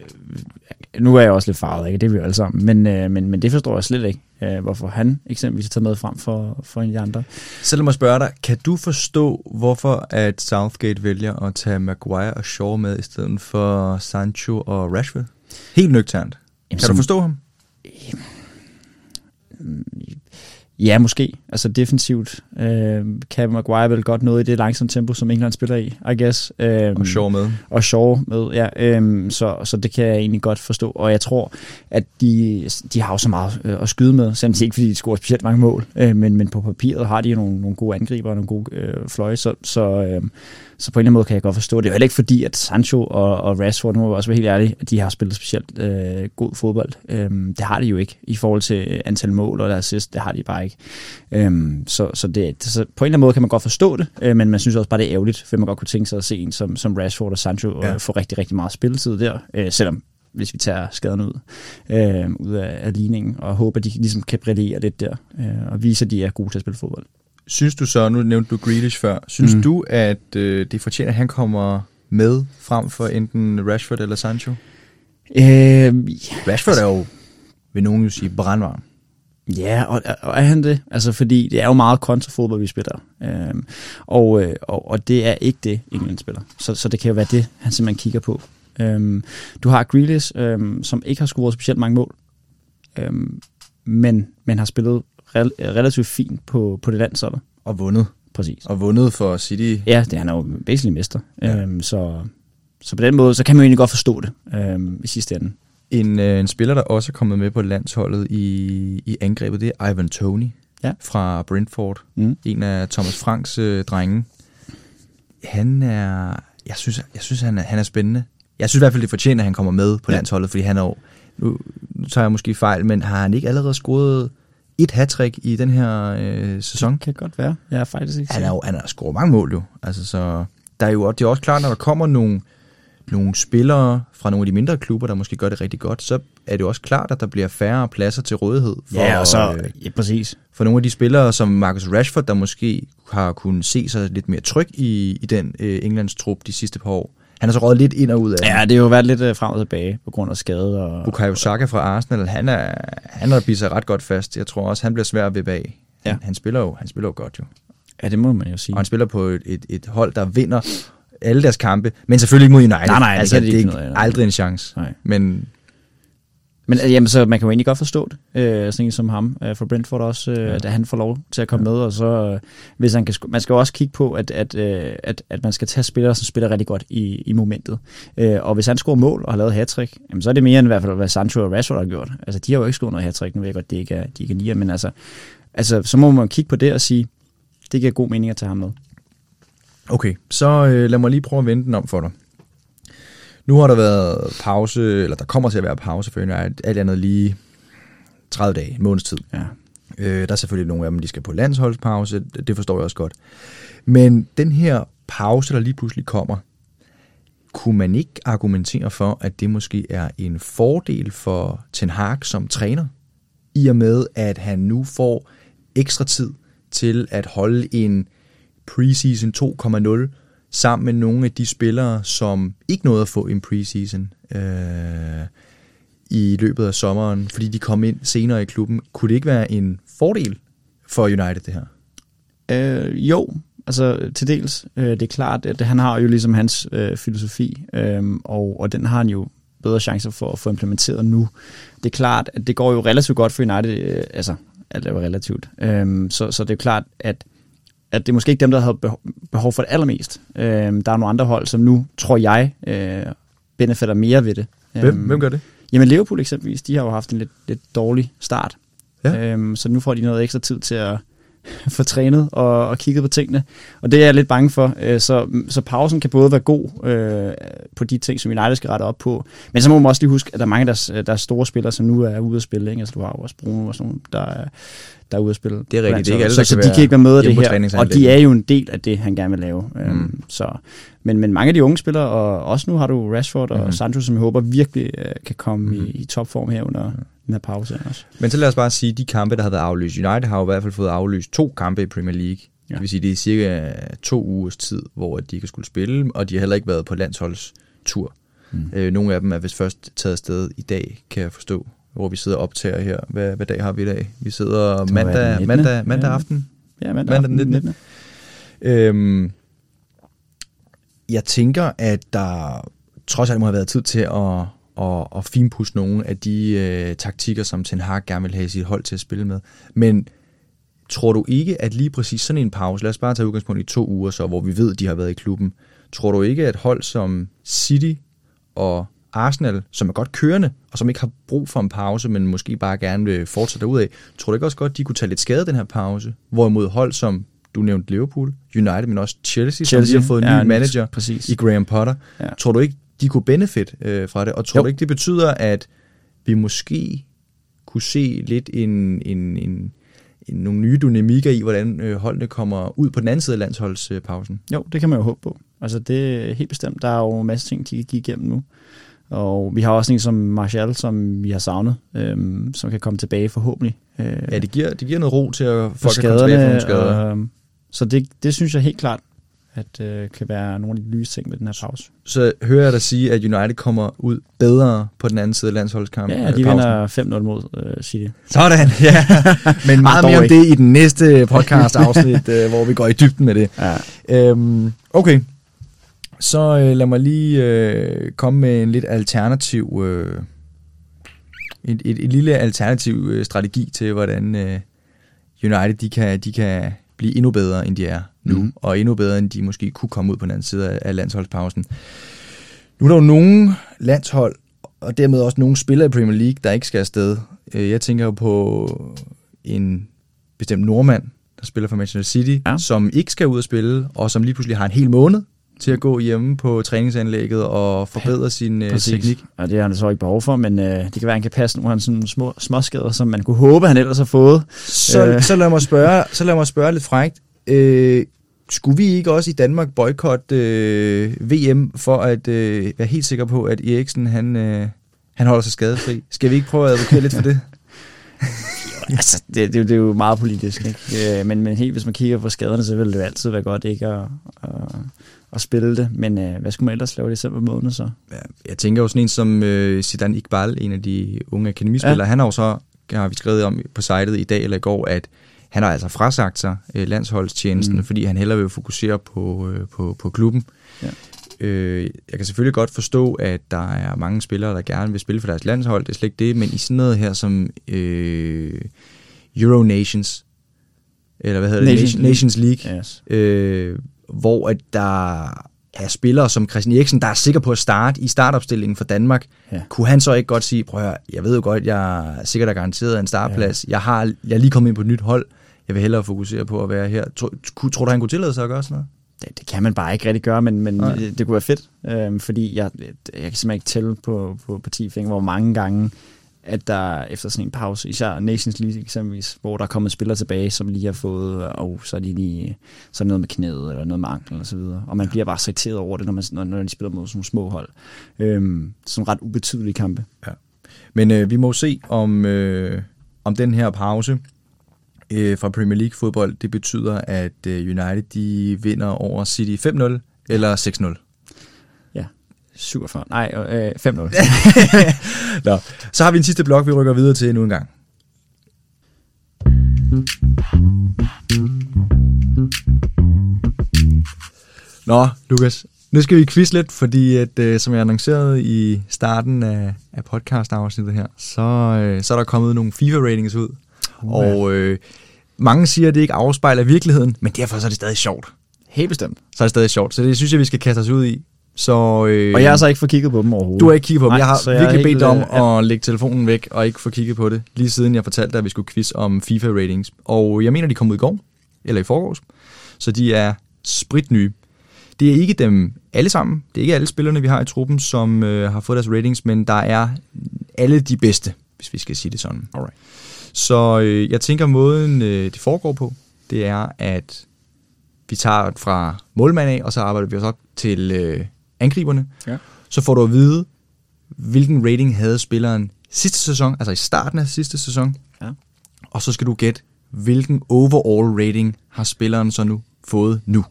nu er jeg også lidt farvet, ikke? Det er vi jo alle sammen. Men, øh, men, men det forstår jeg slet ikke. Øh, hvorfor han eksempelvis er taget med frem for, for en af de andre. Så lad mig spørge dig, kan du forstå, hvorfor at Southgate vælger at tage Maguire og Shaw med i stedet for Sancho og Rashford? Helt nøgternt. Jamen, Kan som- du forstå ham? Ja, måske. Altså defensivt øh, kan Maguire vel godt noget i det langsomme tempo, som England spiller i, I guess. Øh, Og Shaw med. og Shaw med, ja. Øhm, så, så det kan jeg egentlig godt forstå. Og jeg tror, at de, de har jo så meget øh, at skyde med, selvom det ikke fordi de scorer specielt mange mål. Øh, men, men på papiret har de jo nogle, nogle gode angriber og nogle gode øh, fløje, så, så, øh, så på en eller anden måde kan jeg godt forstå det. Det er jo heller ikke fordi, at Sancho og, og Rashford, nu må jeg også være helt ærlig, at de har spillet specielt øh, god fodbold. Øhm, det har de jo ikke i forhold til antal mål og assist. Det har de bare ikke. Øhm, så, så, det, så på en eller anden måde kan man godt forstå det, øh, men man synes også bare, det er ærgerligt, for man godt kunne tænke sig at se en som, som Rashford og Sancho Ja. ja. få rigtig, rigtig meget spilletid der, øh, selvom hvis vi tager skaden ud, øh, ud af, af ligningen, og håber, at de ligesom kan brillere lidt der, øh, og vise, at de er gode til at spille fodbold. Synes du så, nu nævnte du Grealish før, synes mm. Du, at øh, det fortjener, at han kommer med frem for enten Rashford eller Sancho? Øh, Rashford er jo, vil nogen jo sige, brandvarm. Ja, og, og er han det? Altså, fordi det er jo meget kontrafodbold, vi spiller. Øhm, og, øh, og, og det er ikke det, England spiller. Så, så det kan jo være det, han simpelthen kigger på. Øhm, du har Grealish, øhm, som ikke har scoret specielt mange mål, øhm, men, men har spillet rel- relativt fint på, på det landsholdet. Og vundet. Præcis. Og vundet for City. Ja, det, han er jo basically mester. Ja. Øhm, så, så på den måde, så kan man jo egentlig godt forstå det øhm, i sidste ende. En, øh, en spiller, der også er kommet med på landsholdet i, i angrebet, det er Ivan Tony Ja. fra Brentford. Mm. En af Thomas Franks øh, drenge. Han er... Jeg synes, jeg synes han, er, han er spændende. Jeg synes i hvert fald, det fortjener, at han kommer med på Ja. landsholdet, fordi han er jo... Nu, nu tager jeg måske fejl, men har han ikke allerede scoret et hattrick i den her øh, sæson? Det kan godt være. Jeg er faktisk ikke Han er jo han har scoret mange mål jo. Altså, så der er jo det er også klart, når der kommer nogle, nogle spillere fra nogle af de mindre klubber, der måske gør det rigtig godt, så er det også klart, at der bliver færre pladser til rådighed for, Ja, og så, øh, ja, præcis. for nogle af de spillere, som Marcus Rashford, der måske har kunnet se sig lidt mere tryg i, i den øh, Englands trup de sidste par år. Han har så røget lidt ind og ud af Ja, det har jo været lidt øh, frem og tilbage på grund af skade. Og, Bukayo Saka fra Arsenal, han er, han har bidt sig ret godt fast. Jeg tror også, han bliver svær at vippe af. Han, Ja. han, spiller jo, han spiller jo godt jo. Ja, det må man jo sige. Og han spiller på et, et, et hold, der vinder alle deres kampe, men selvfølgelig ikke mod United. Nej, nej, det altså, kan de det er ikke aldrig en chance. Nej. Men Men øh, jamen, så man kan jo egentlig godt forstå det, øh, sådan en som ham øh, for Brentford også, øh, Ja. at han får lov til at komme ja. med, og så øh, hvis han kan, man skal jo også kigge på, at, at, øh, at, at man skal tage spillere, som spiller rigtig godt i, i momentet. Øh, og hvis han scorer mål og har lavet hat jamen, så er det mere end i hvert fald, hvad Sancho og Rashford har gjort. Altså, de har jo ikke scoret noget hat nu ved jeg godt, det ikke er, de ikke er nier, men altså, altså, så må man kigge på det og sige, det giver god mening at tage ham med. okay, så øh, lad mig lige prøve at vende den om for dig. Nu har der været pause, eller der kommer til at være pause for United, alt andet lige 30 dage, en måneds tid. Ja. Øh, der er selvfølgelig nogle af dem, de skal på landsholdspause, det forstår jeg også godt. Men den her pause, der lige pludselig kommer, kunne man ikke argumentere for, at det måske er en fordel for Ten Hag som træner, i og med, at han nu får ekstra tid til at holde en preseason 2.0 sammen med nogle af de spillere, som ikke nåede at få en preseason øh, i løbet af sommeren, fordi de kom ind senere i klubben. Kunne det ikke være en fordel for United, det her? Øh, jo, altså til dels. Øh, det er klart, at han har jo ligesom hans øh, filosofi, øh, og, og den har han jo bedre chancer for at få implementeret nu. Det er klart, at det går jo relativt godt for United, øh, altså alt er jo relativt. Øh, så, så det er klart, at at det er måske ikke dem, der havde behov, for det allermest. Øh, der er nogle andre hold, som nu, tror jeg, øh, benefitter mere ved det. Hvem, Øhm, hvem gør det? Jamen Liverpool eksempelvis, de har jo haft en lidt, lidt dårlig start. Ja. Øhm, så nu får de noget ekstra tid til at få trænet og, og kigget på tingene. Og det er jeg lidt bange for. Øh, så, så pausen kan både være god øh, på de ting, som United skal rette op på. Men så må man også lige huske, at der er mange af deres, deres store spillere, som nu er ude at spille. Ikke? Altså du har jo også Bruno og sådan nogle, der er, der er ude at spille. Det er rigtigt. Det er ikke alle, så, så de kan ikke være med af det her. Og de er jo en del af det, han gerne vil lave. Mm. Øhm, så, men, men mange af de unge spillere, og også nu har du Rashford og Mhm. Sancho, som jeg håber virkelig øh, kan komme Mhm. i, i topform her under den her pause også. Men så lad os bare sige, de kampe, der har været aflyst. United har jo i hvert fald fået aflyst to kampe i Premier League. Ja. Det vil sige, det er cirka to ugers tid, hvor de ikke har skulle spille, og de har heller ikke været på landsholdstur. Mm. Mm. Øh, nogle af dem er vist først taget afsted i dag, kan jeg forstå, hvor vi sidder og optager her. Hvad, hvad dag har vi i dag? Vi sidder mandag, 19.. mandag, mandag aften. Ja, mandag, Mandag den aften, 19.. Øhm, jeg tænker, at der trods alt må have været tid til at, at, at finpudse nogle af de øh, taktikker, som Ten Hag gerne vil have sit hold til at spille med. Men tror du ikke, at lige præcis sådan en pause, lad os bare tage udgangspunkt i to uger, så, hvor vi ved, at de har været i klubben, tror du ikke, at hold som City og Arsenal, som er godt kørende, og som ikke har brug for en pause, men måske bare gerne vil fortsætte derudad, tror du ikke også godt, at de kunne tage lidt skade den her pause? Hvorimod hold som, du nævnte Liverpool, United, men også Chelsea, Chelsea som lige har fået en ja, ny manager præcis. i Graham Potter, Ja. tror du ikke, de kunne benefit øh, fra det? Og tror Jo. du ikke, det betyder, at vi måske kunne se lidt en, en, en, en, nogle nye dynamikker i, hvordan øh, holdene kommer ud på den anden side af landsholdspausen? Jo, det kan man jo håbe på. Altså det er helt bestemt. Der er jo en masse ting, de kan give igennem nu. Og vi har også en som Martial, som vi har savnet, øhm, som kan komme tilbage forhåbentlig. Øh, Ja, det giver, det giver noget ro til, at folk kan komme tilbage fra nogle skader. Og, øhm, så det, det synes jeg helt klart, at øh, kan være nogle af de lyse ting med den her pause. Så hører jeg dig sige, at United kommer ud bedre på den anden side af landsholdskampen. Ja, de vinder 5-0 mod øh, City. Sådan, ja. Men meget mere om det i den næste podcast-afsnit, øh, hvor vi går i dybden med det. Ja. Øhm, okay, så øh, lad mig lige øh, komme med en lidt alternativ, øh, et, et, et lille alternativ øh, strategi til, hvordan øh, United de kan, de kan blive endnu bedre, end de er nu, mm. og endnu bedre, end de måske kunne komme ud på den anden side af, landsholdspausen. Nu er der jo nogle landshold, og dermed også nogle spillere i Premier League, der ikke skal afsted. Øh, Jeg tænker jo på en bestemt nordmand, der spiller for Manchester City, ja. som ikke skal ud og spille, og som lige pludselig har en hel måned til at gå hjemme på træningsanlægget og forbedre sin øh, teknik. Og det har han så ikke behov for, men øh, det kan være, at han kan passe nogle af sådan små småskader, som man kunne håbe, han ellers har fået. Så, Øh. så, lad mig spørge, så lad mig spørge lidt frækt. Øh, skulle vi ikke også i Danmark boykotte øh, VM for at øh, være helt sikre på, at Eriksen han, øh, han holder sig skadefri? Skal vi ikke prøve at advokere lidt for det? altså, det, det, er jo- det er jo meget politisk, ikke? Øh, men, men helt, hvis man kigger på skaderne, så vil det jo altid være godt ikke at, at, at spille det. Men øh, hvad skulle man ellers lave i december måned så? Ja, jeg tænker jo sådan en som øh, Zidane Iqbal, en af de unge akademispillere, ja. han har jo så, har vi skrevet om på sitet i dag eller i går, at han har altså frasagt sig øh, landsholdstjenesten, Mm. fordi han hellere vil fokusere på, øh, på, på klubben. Ja. Øh, jeg kan selvfølgelig godt forstå, at der er mange spillere, der gerne vil spille for deres landshold, det er slet ikke det, men i sådan noget her som øh, Euro Nations, eller hvad hedder det? Nations Nations, Nations League, Yes. øh, hvor at der er spillere som Christian Eriksen, der er sikker på at starte i startopstillingen for Danmark. Ja. Kunne han så ikke godt sige, prøv at høre, jeg ved jo godt, jeg er sikkert er garanteret en startplads. Ja. Jeg, har, jeg er lige kommet ind på et nyt hold. Jeg vil hellere fokusere på at være her. Tror, tror, du, han kunne tillade sig at gøre sådan noget? Det, det kan man bare ikke rigtig gøre, men, men Nej. det, det kunne være fedt, øhm, fordi jeg, jeg kan simpelthen ikke tælle på, på, på 10 fingre, hvor mange gange, at der efter sådan en pause, især Nations League eksempelvis, hvor der er kommet spillere tilbage, som lige har fået, og så er de lige, så er noget med knæet, eller noget med anklen, og så videre. Og man bliver bare så irriteret over det, når, man, når, når de spiller mod sådan nogle små hold. Øhm, sådan ret ubetydelige kampe. Men øh, vi må se, om, øh, om den her pause øh, fra Premier League fodbold, det betyder, at øh, United de vinder over City 5-0 eller 6-0. 47, nej, øh, 5-0. Nå, så har vi en sidste blok, vi rykker videre til endnu en gang. Nå, Lukas, nu skal vi quiz lidt, fordi at, øh, som jeg annoncerede i starten af, af podcast-afsnittet her, så, øh, så er der kommet nogle FIFA-ratings ud. Uh, Og øh, mange siger, at det ikke afspejler virkeligheden, men derfor så er det stadig sjovt. Helt bestemt. Så er det stadig sjovt, så det synes jeg, vi skal kaste os ud i. Så, øh, Og jeg har så ikke fået kigget på dem overhovedet. du har ikke kigget på dem. Nej, Jeg har jeg virkelig bedt om øh, at lægge telefonen væk og ikke få kigget på det, lige siden jeg fortalte dig, at vi skulle quiz om FIFA-ratings. Og jeg mener, de kom ud i går, eller i forgårs, så de er spritnye. Det er ikke dem alle sammen. Det er ikke alle spillerne, vi har i truppen, som øh, har fået deres ratings, men der er alle de bedste, hvis vi skal sige det sådan. Alright. Så øh, jeg tænker, måden øh, det foregår på, det er, at vi tager fra målmand af, og så arbejder vi os op til øh, angriberne. Ja. Så får du at vide, hvilken rating havde spilleren sidste sæson, altså i starten af sidste sæson. Ja. Og så skal du gætte, hvilken overall rating har spilleren så nu fået nu.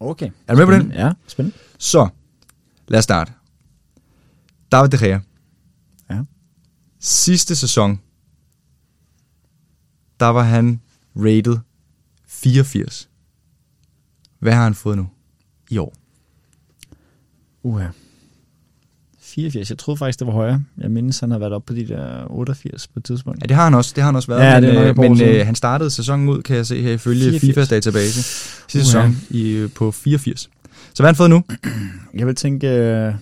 Okay. Er du med på den? Ja, spændende. Så, lad os starte. David De Gea. Ja. Sidste sæson, der var han rated 84. Hvad har han fået nu i år? Uha. 84. Jeg troede faktisk, det var højere. Jeg mindes, han har været op på de der 88 på et tidspunkt. Ja, det har han også, det har han også været, Ja, men, det er øh, men siden. øh, han startede sæsonen ud, kan jeg se her, ifølge 84. FIFA's database. Sidste sæson i, øh, på 84. Så hvad har han fået nu? Jeg vil tænke øh,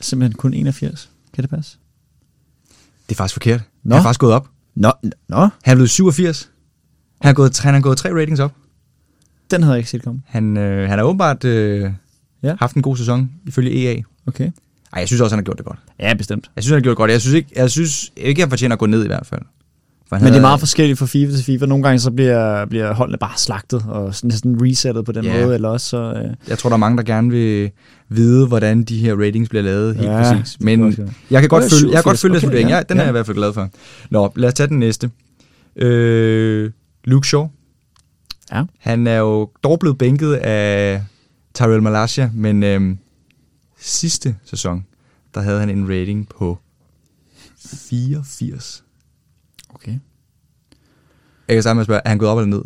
simpelthen kun 81. Kan det passe? Det er faktisk forkert. Nå. Han er faktisk gået op. Nå, nå. Han er blevet 87. Han har gået, han har gået tre ratings op. Den havde jeg ikke set komme. Han, øh, han har åbenbart øh, Ja. haft en god sæson, ifølge EA. Okay. Ej, jeg synes også, han har gjort det godt. Ja, bestemt. Jeg synes, han har gjort det godt. Jeg synes ikke, jeg synes ikke han fortjener at gå ned i hvert fald. For Men det er meget forskelligt fra FIFA til FIFA. Nogle gange så bliver, bliver holdene bare slagtet og næsten resettet på den Ja. måde, eller også så... Øh, Jeg tror, der er mange, der gerne vil vide, hvordan de her ratings bliver lavet helt Ja, præcis. det kan jeg Men jeg kan godt følge, jeg kan godt 87, følge okay, okay, vurdering. ja. Ja, den er Ja. jeg i hvert fald glad for. Nå, lad os tage den næste. Øh, Luke Shaw. Ja. Han er jo dog blevet bænket af Tyrell Malasia, men øhm, sidste sæson, der havde han en rating på 84. okay. Jeg kan med at spørge, er han gået op eller ned?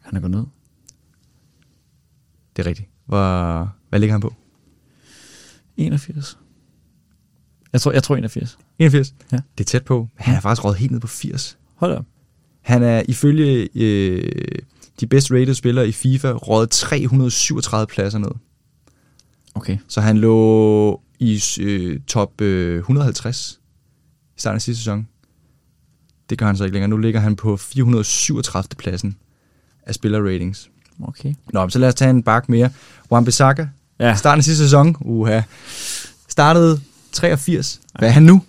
Han er gået ned. Det er rigtigt. Hvor, hvad ligger han på? 81. Jeg tror, jeg tror 81. 81? Ja. Det er tæt på. Han er faktisk rådet helt ned på 80. Hold op. Han er ifølge øh, de bedst rated spillere i FIFA rådet 337 pladser ned. Okay. Så han lå i øh, top øh, 150 i starten af sidste sæson. Det gør han så ikke længere. Nu ligger han på 437. pladsen af spillerratings. Okay. Nå, men så lad os tage en bak mere. Wan-Bissaka, Ja. starten af sidste sæson, uha, startede 83. Hvad er han nu?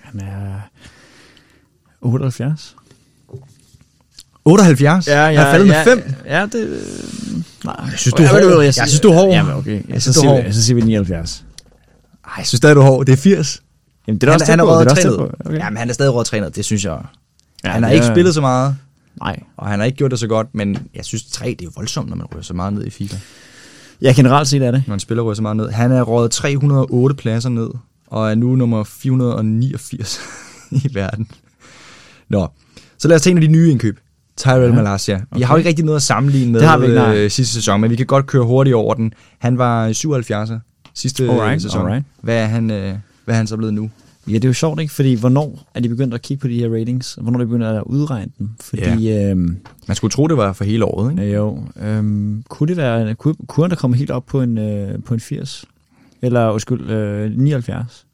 Han er 78. 78? Ja, han er faldet med 5. Ja, det... øh, Nej. Jeg synes, du er hård. Jeg synes, du er hård. Jamen, okay. Jeg, Jeg så, synes, du er hård. så siger vi 79. Ej, jeg synes stadig, du er hård. Det er 80. Jamen, det er han, også han tæt er på. Det rådet også tæt trænet. på. Okay. Jamen, han er stadig rådet trænet, det synes jeg. Ja, han har det ikke spillet så meget, Nej. og han har ikke gjort det så godt, men jeg synes, 3 det er voldsomt, når man rører så meget ned i FIFA. Ja, generelt set er det. Når en spiller rører så meget ned. Han er rådet 308 pladser ned, og er nu nummer 489 i verden. Nå, så lad os tage en af de nye indkøb. Tyrell Ja, ja, Malasia. Vi okay. har jo ikke rigtig noget at sammenligne med Det har vi ikke, øh, sidste sæson, men vi kan godt køre hurtigt over den. Han var 77'er sidste øh, Alright, sæson. alright. Hvad, er han, øh, hvad er han så blevet nu? Ja, det er jo sjovt, ikke? Fordi hvornår er de begyndt at kigge på de her ratings? Hvornår er de begyndt at udregne dem? Fordi, øhm, Man skulle tro, det var for hele året, ikke? ja, jo, øhm, kunne det være, kunne, kunne han da komme helt op på en, øh, på en 80? Eller, undskyld, øh, 79?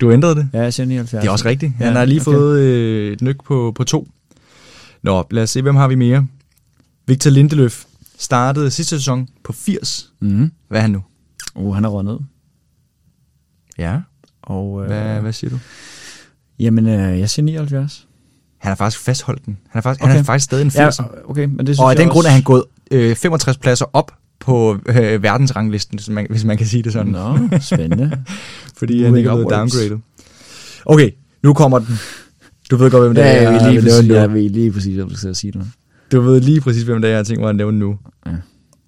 Du ændrede det? Ja, jeg siger 79. Det er også rigtigt. Han Ja, har lige okay. fået øh, et nyk på, på to. Nå, lad os se, hvem har vi mere? Victor Lindeløf startede sidste sæson på 80. Mm-hmm. Hvad er han nu? Uh, han er råd ned. Ja. Og, øh, Hvad, hvad siger du? Jamen, øh, jeg siger 79. Han har faktisk fastholdt den. Han er faktisk, Okay. han er faktisk stadig en Ja, 80'er. okay, men det synes og af den grund også... er han gået øh, 65 pladser op på øh, verdensranglisten, hvis man, hvis man kan sige det sådan. Nå, spændende. Fordi han ikke er blevet downgraded. Okay, nu kommer den. Du ved godt, hvem det ja, er, jeg vil lige præcis, jeg vil lige præcis, jeg vil sige det nu. Du ved lige præcis, hvem det er, jeg tænkt mig at nævne nu. Ja.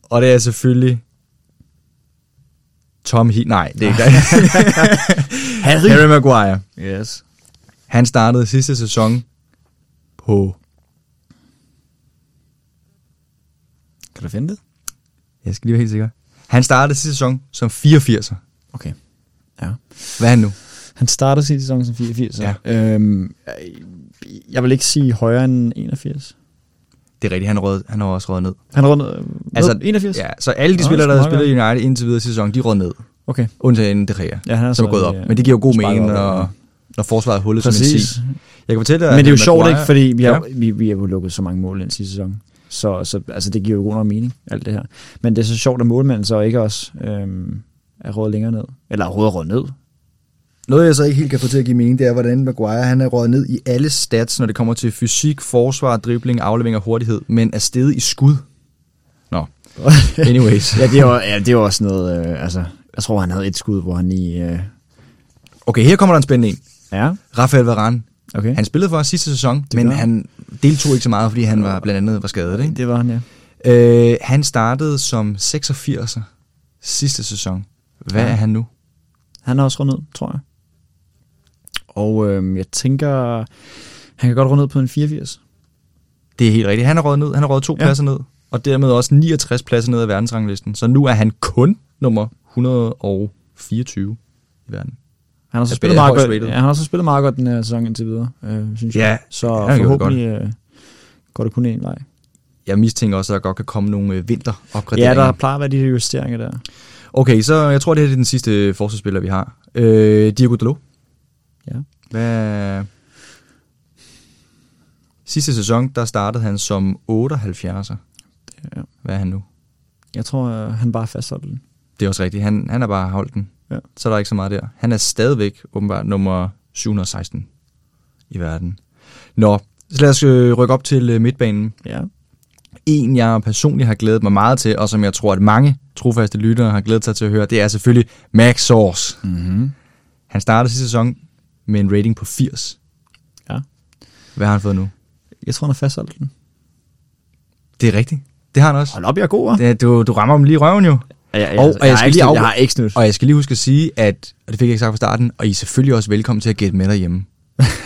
Og det er selvfølgelig Tom He... Nej, det er ikke. Harry. Harry Maguire. Yes. Han startede sidste sæson på... Kan du finde det? Jeg skal lige være helt sikker. Han startede sidste sæson som 84'er. Okay. Ja. Hvad er han nu? Han startede sin sæson som 84. Ja. Øhm, jeg vil ikke sige højere end 81. Det er rigtigt, han, rød, han har også røget ned. Han er rundt øh, Altså, 81? Ja, så alle de Nå, spillere, der har spillet i United indtil videre sidste sæson, de rød ned. Okay. Undtagen De Gea, Ja, han er som er gået op. Men det giver jo god mening, når, når forsvaret er hullet som en Præcis. sig. Jeg kan fortælle dig, Men det er jo sjovt, ikke? Fordi vi har, Ja. vi, vi har jo lukket så mange mål ind sidste sæson. Så, så altså, det giver jo god nok mening, alt det her. Men det er så sjovt, at målmanden så ikke også øhm, er rådet længere ned. Eller er rådet ned. Noget, jeg så ikke helt kan få til at give mening, det er, hvordan Maguire han er røget ned i alle stats, når det kommer til fysik, forsvar, dribling, aflevering og hurtighed, men er steget i skud. Nå, anyways. ja, det jo, ja, det jo også noget... Øh, altså, jeg tror, han havde et skud, hvor han lige... Øh, Okay, her kommer der en spændende en. ja, Rafael Varane. okay. Han spillede for os sidste sæson, Det men han deltog ikke så meget, fordi han var blandt andet var skadet. Ikke? Det var han, ja. Øh, han startede som 86'er sidste sæson. Hvad Ja. er han nu? Han er også rundt ned, tror jeg. Og øh, jeg tænker, han kan godt runde ned på en 84. Det er helt rigtigt. Han har røget ned. Han har røget to ja. Ja. pladser ned. Og dermed også 69 pladser ned af verdensranglisten. Så nu er han kun nummer 124 i verden. Han har så Ja, spillet meget godt, ja, han har så spillet meget godt den her sæson indtil videre, øh, synes Ja, jeg. Så forhåbentlig øh, går det kun en vej. Jeg mistænker også, at der godt kan komme nogle øh, Ja, vinteropgraderinger. der plejer at være de her justeringer der. Okay, så jeg tror, det her er den sidste forsvarsspiller, vi har. Øh, Diego Dalot. Ja. Hvad... Sidste sæson, der startede han som 78'er. Ja. Hvad er han nu? Jeg tror, øh, han bare fastholder den. Det er også rigtigt. Han, han har bare holdt den. Ja. Så er der ikke så meget der. Han er stadigvæk åbenbart nummer 716 i verden. Nå, så lad os øh, rykke op til øh, midtbanen. Ja. En, jeg personligt har glædet mig meget til, og som jeg tror, at mange trofaste lyttere har glædet sig til at høre, det er selvfølgelig Max Source. Mm-hmm. Han startede sidste sæson med en rating på 80. Ja. Hvad har han fået nu? Jeg tror, han har fastholdt den. Det er rigtigt. Det har han også. Hold op, jeg er god, hva'? Det, du, du rammer dem lige i røven jo. Ja, ja, Og- og, og jeg jeg, skal ikke lige af- jeg har ikke snydt. Og jeg skal lige huske at sige, at, og det fik jeg ikke sagt fra starten, og I er selvfølgelig også velkommen til at gætte med derhjemme.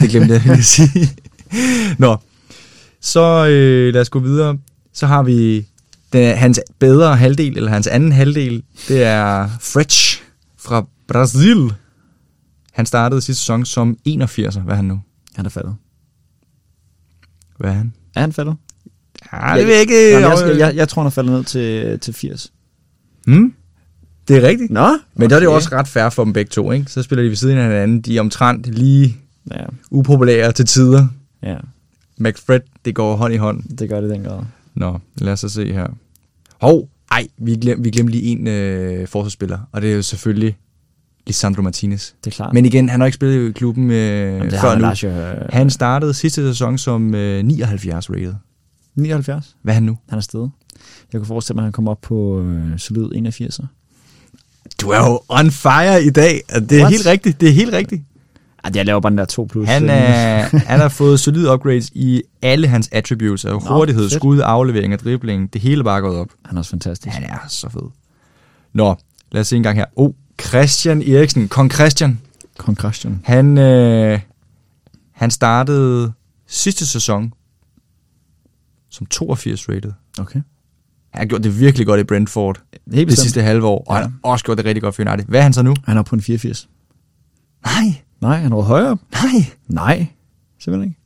Det glemte jeg lige at sige. Nå, så øh, lad os gå videre. Så har vi den, hans bedre halvdel, eller hans anden halvdel, det er Fretch fra Brasil. Han startede sidste sæson som 81'er. Hvad er han nu? Han er faldet. Hvad er han? Er han faldet? Ja, det vil jeg ikke... Jamen, jeg, jeg, jeg tror, han er faldet ned til, til 80. Hmm? Det er rigtigt. Nå, Men der er det jo også ret fair for dem begge to, ikke? Så spiller de ved siden af hinanden. De er omtrent lige Ja, upopulære til tider. ja, McFred, det går hånd i hånd. det gør det den grad. Nå, lad os så se her. Hov, ej, vi glemte vi glem lige en øh, forsvarsspiller, og det er jo selvfølgelig Lisandro Martinez. Det er klart. Men igen, han har ikke spillet i klubben øh, Jamen, før har nu. Lars øh, Han startede sidste sæson som øh, 79 rated. 79. Hvad er han nu? Han er stedet. Jeg kunne forestille mig, at han kommer op på øh, solid 81'er. Du er jo on fire i dag. og Det er What? helt rigtigt. Det er helt rigtigt. Ej, jeg laver bare den der 2 plus. Han, øh, er, han har fået solide upgrades i alle hans attributes. Altså hurtighed, fedt. skud, aflevering og dribling. Det hele bare gået op. Han er også fantastisk. Han er så fed. Nå, lad os se en gang her. Oh, Christian Eriksen. Kong Christian. Concussion. Han, øh, han startede sidste sæson som 82 rated. Okay. Han har gjort det virkelig godt i Brentford Helt det bestemt. sidste halve år, og Ja. han har også gjort det rigtig godt for United. Hvad er han så nu? Han er på en 84. Nej, Nej, han er højere nej. Nej, simpelthen ikke.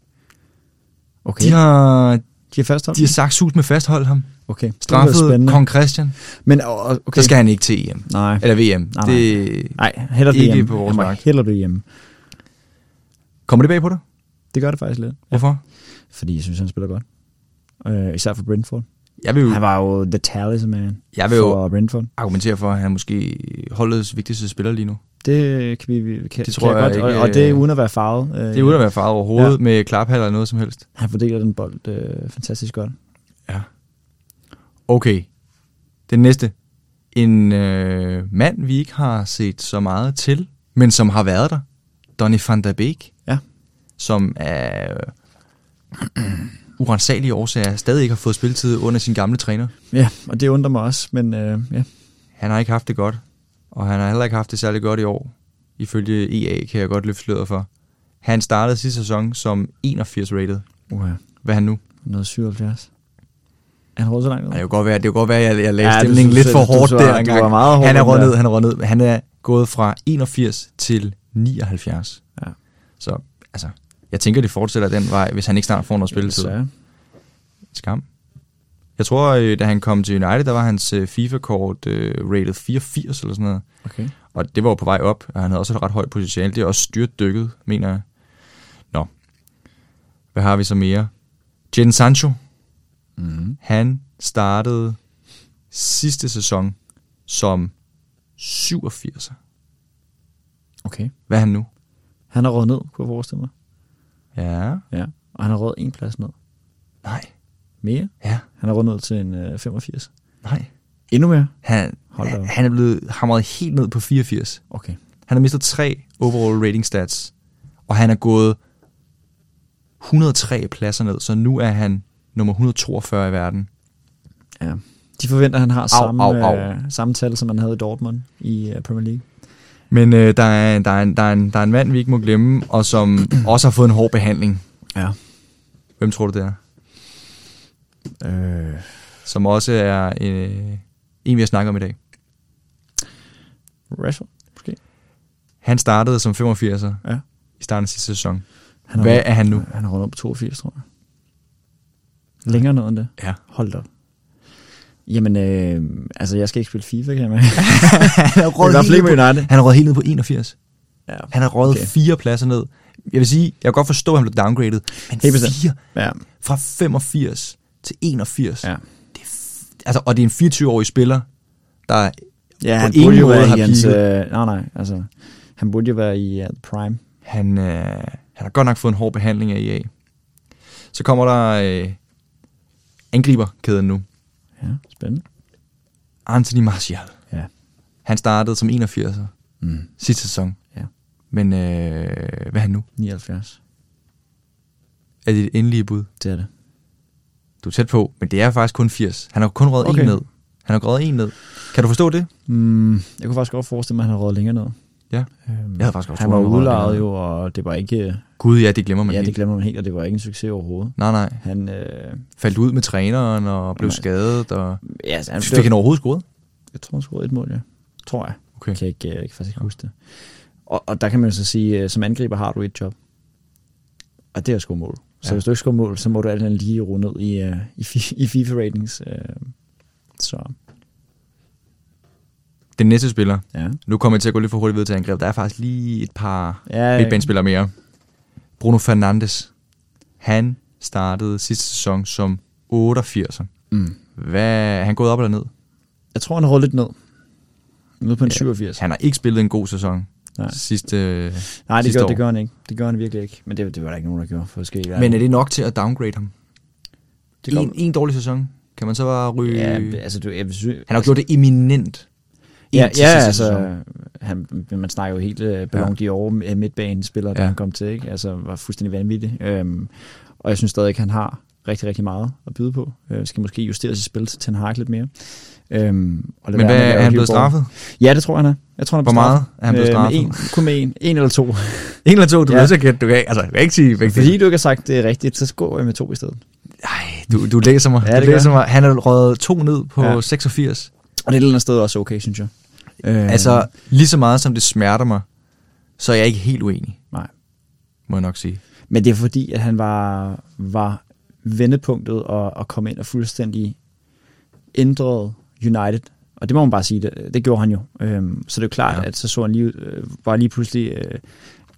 Okay, De har, de har fastholdt de har sagt sus med fasthold ham. Okay, Straffet. Kong Christian. Men Okay. Så skal han ikke til EM. Nej, Eller VM. Nej, nej. Det, nej, heller det Ikke hjemme. på vores mark. Heller det hjemme. kommer det bag på dig? Det gør det faktisk lidt. Hvorfor? Fordi jeg synes, han spiller godt. Øh, især for Brentford. Jeg vil jo, Han var jo the talisman jeg vil for Brentford. argumentere for, at han måske holdets vigtigste spiller lige nu. Det kan vi kan, Det tror kan jeg godt, ikke, og, og det er øh, uden at være farvet. Øh, Det er uden at være farvet overhovedet, ja. med klaphaller eller noget som helst. Han fordeler den bold øh, fantastisk godt. Ja. Okay. Den næste. En øh, mand, vi ikke har set så meget til, men som har været der. Donny van der Beek. Ja. Som af urensagelige årsager stadig ikke har fået spilletid under sin gamle træner. Ja, og det undrer mig også, men øh, ja. Han har ikke haft det godt, og han har heller ikke haft det særlig godt i år. Ifølge EA kan jeg godt løfte sløret for. Han startede sidste sæson som 81 rated. Uh, Hvad er han nu? noget 77. Er han råd så langt? Ej, Det kunne godt være, det kunne godt være at jeg, jeg lagde Ja, stemningen lidt for hårdt der engang. var meget hård han er ned, han er ned. Han er gået fra 81 til 79. Ja. Så altså, jeg tænker, det fortsætter den vej, hvis han ikke snart får noget spilletid. Desværre. Skam. Jeg tror, øh, da han kom til United, der var hans øh, FIFA-kort øh, rated 84 eller sådan noget. Okay. Og det var jo på vej op, og han havde også et ret højt potentiale. Det er også styrt dykket, mener jeg. Nå. Hvad har vi så mere? Jadon Sancho. Mm-hmm. Han startede sidste sæson som 87. Okay. Hvad er han nu? Han har råd ned, kunne jeg forestille mig. Ja. Ja. Og han har råd en plads ned. Nej. Mere? Ja. Han har råd ned til en øh, 85. Nej. Endnu mere? Han, Hold op. han er blevet hamret helt ned på 84. Okay. Han har mistet tre overall rating stats, og han er gået 103 pladser ned, så nu er han nummer 142 i verden. Ja. De forventer, at han har samme, au, au. Øh, samme tal, som han havde i Dortmund i øh, Premier League. Men øh, der, er, der, er en, der, er en, der er en mand, vi ikke må glemme, og som også har fået en hård behandling. Ja. Hvem tror du, det er? Øh, Som også er øh, en, vi har snakket om i dag. Rashford, måske. Han startede som 85'er Ja. i starten af sidste sæson. Han Hvad er han nu? Han har rundt op på 82, tror jeg. Længere ned end det. Ja. Hold da op. Jamen, øh, altså, jeg skal ikke spille FIFA, kan jeg mærke. han fald ikke med United. Han er helt ned på 81. Ja. Han har røget Okay. fire pladser ned. Jeg vil sige, jeg kan godt forstå, at han blev downgraded, men Helt fire Ja. fra 85 til 81. ja. Altså, og det er en 24-årig spiller, der Ja, På han ingen burde jo måde være har hans... Øh, nej, nej, altså... Han burde jo være i uh, prime. han, øh, han har godt nok fået en hård behandling af EA. Så kommer der øh, angriberkæden nu. Ja, spændende. Anthony Martial. Ja. Han startede som 81'er Mm. sidste sæson. Ja. Men øh, hvad er han nu? 79. Er det et endelige bud? Det er det. Du er tæt på, men det er faktisk kun 80. Han har kun røget Okay. en ned. Han har røget en ned. Kan du forstå det? Mm, jeg kunne faktisk godt forestille mig, at han har rådet længere ned. Ja. Øhm, Jeg havde faktisk også Han var udlejet jo, og det var ikke... Gud, ja, det glemmer man ja, helt. det glemmer man helt, og det var ikke en succes overhovedet. Nej, nej. Han, øh, Faldt ud med træneren og blev Nej. skadet. Og... ja, altså, han Fik han overhovedet scoret? Jeg tror, han scorede et mål, ja. Tror jeg. Okay. Jeg kan ikke, jeg kan faktisk ikke huske det. Og, og der kan man jo så sige, øh, som angriber har du et job. Og det er at score mål. Så Ja. hvis du ikke scorer mål, så må du alt andet lige runde ned i, uh, i, i FIFA-ratings. Uh, så Den næste spiller. ja. Nu kommer jeg til at gå lidt for hurtigt videre til angreb. Der er faktisk lige et par ja midtbanespillere mere. Bruno Fernandes. Han startede sidste sæson som 88'er. mm. Hvad, er han gået op eller ned? Jeg tror, han har rådet lidt ned. Nede på en Ja. 87. Han har ikke spillet en god sæson. Nej. Sidste, Nej, det sidste gør, år. det gør han ikke. Det gør han virkelig ikke. Men det, det var der ikke nogen, der gjorde for at ske. Men er det nok til at downgrade ham? det En, en dårlig sæson? Kan man så bare ryge... ja, altså, du, jeg synes, han har gjort det eminent. Ja, ja altså, sæson. han, man snakker jo helt uh, Ballon Ja. d'Or midtbanespiller, da Ja. han kom til, ikke? Altså, var fuldstændig vanvittig. Um, og jeg synes stadig, at han har rigtig, rigtig meget at byde på. Uh, skal måske justere sit spil til Ten Hag lidt mere. Um, og Men hvad, er han blevet Hillborg. straffet? Ja, det tror jeg, han er. Jeg tror, han er Hvor blevet meget straffet. er han blevet Øh, straffet? Med en, kun med en. En eller to. En eller to, du Ja. ved så. Du kan, ikke- altså, du kan ikke sige begge Fordi du ikke har sagt det rigtigt, så går jeg med to i stedet. Ej, du, du læser mig. Ja, du det gør læser mig. Han er røget to ned på ja. 86. Og det er et eller andet sted også okay, synes jeg. Øh, Altså, lige så meget som det smerter mig, så er jeg ikke helt uenig, Nej. må jeg nok sige. Men det er fordi, at han var, var vendepunktet og, og kom ind og fuldstændig ændrede United. Og det må man bare sige, det, det gjorde han jo. Øhm, så det er jo klart, ja. At så så han lige, øh, var lige pludselig øh,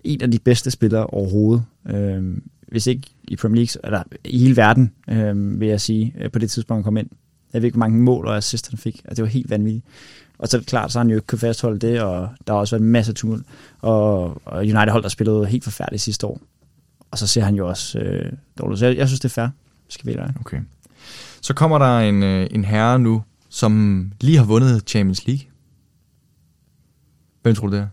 en af de bedste spillere overhovedet. Øhm, hvis ikke i Premier League, eller i hele verden, øhm, vil jeg sige, øh, på det tidspunkt han kom ind. Jeg ved ikke, hvor mange mål og assist han fik, og det var helt vanvittigt. Og så er det klart, så har han jo ikke kunne fastholde det, og der har også været en masse tumult. Og, og United hold, der spillede helt forfærdeligt sidste år. Og så ser han jo også øh, dårligt. Så jeg, jeg synes, det er fair. Skal vi være. Okay. Så kommer der en, øh, en herre nu, som lige har vundet Champions League. Hvem tror du det er?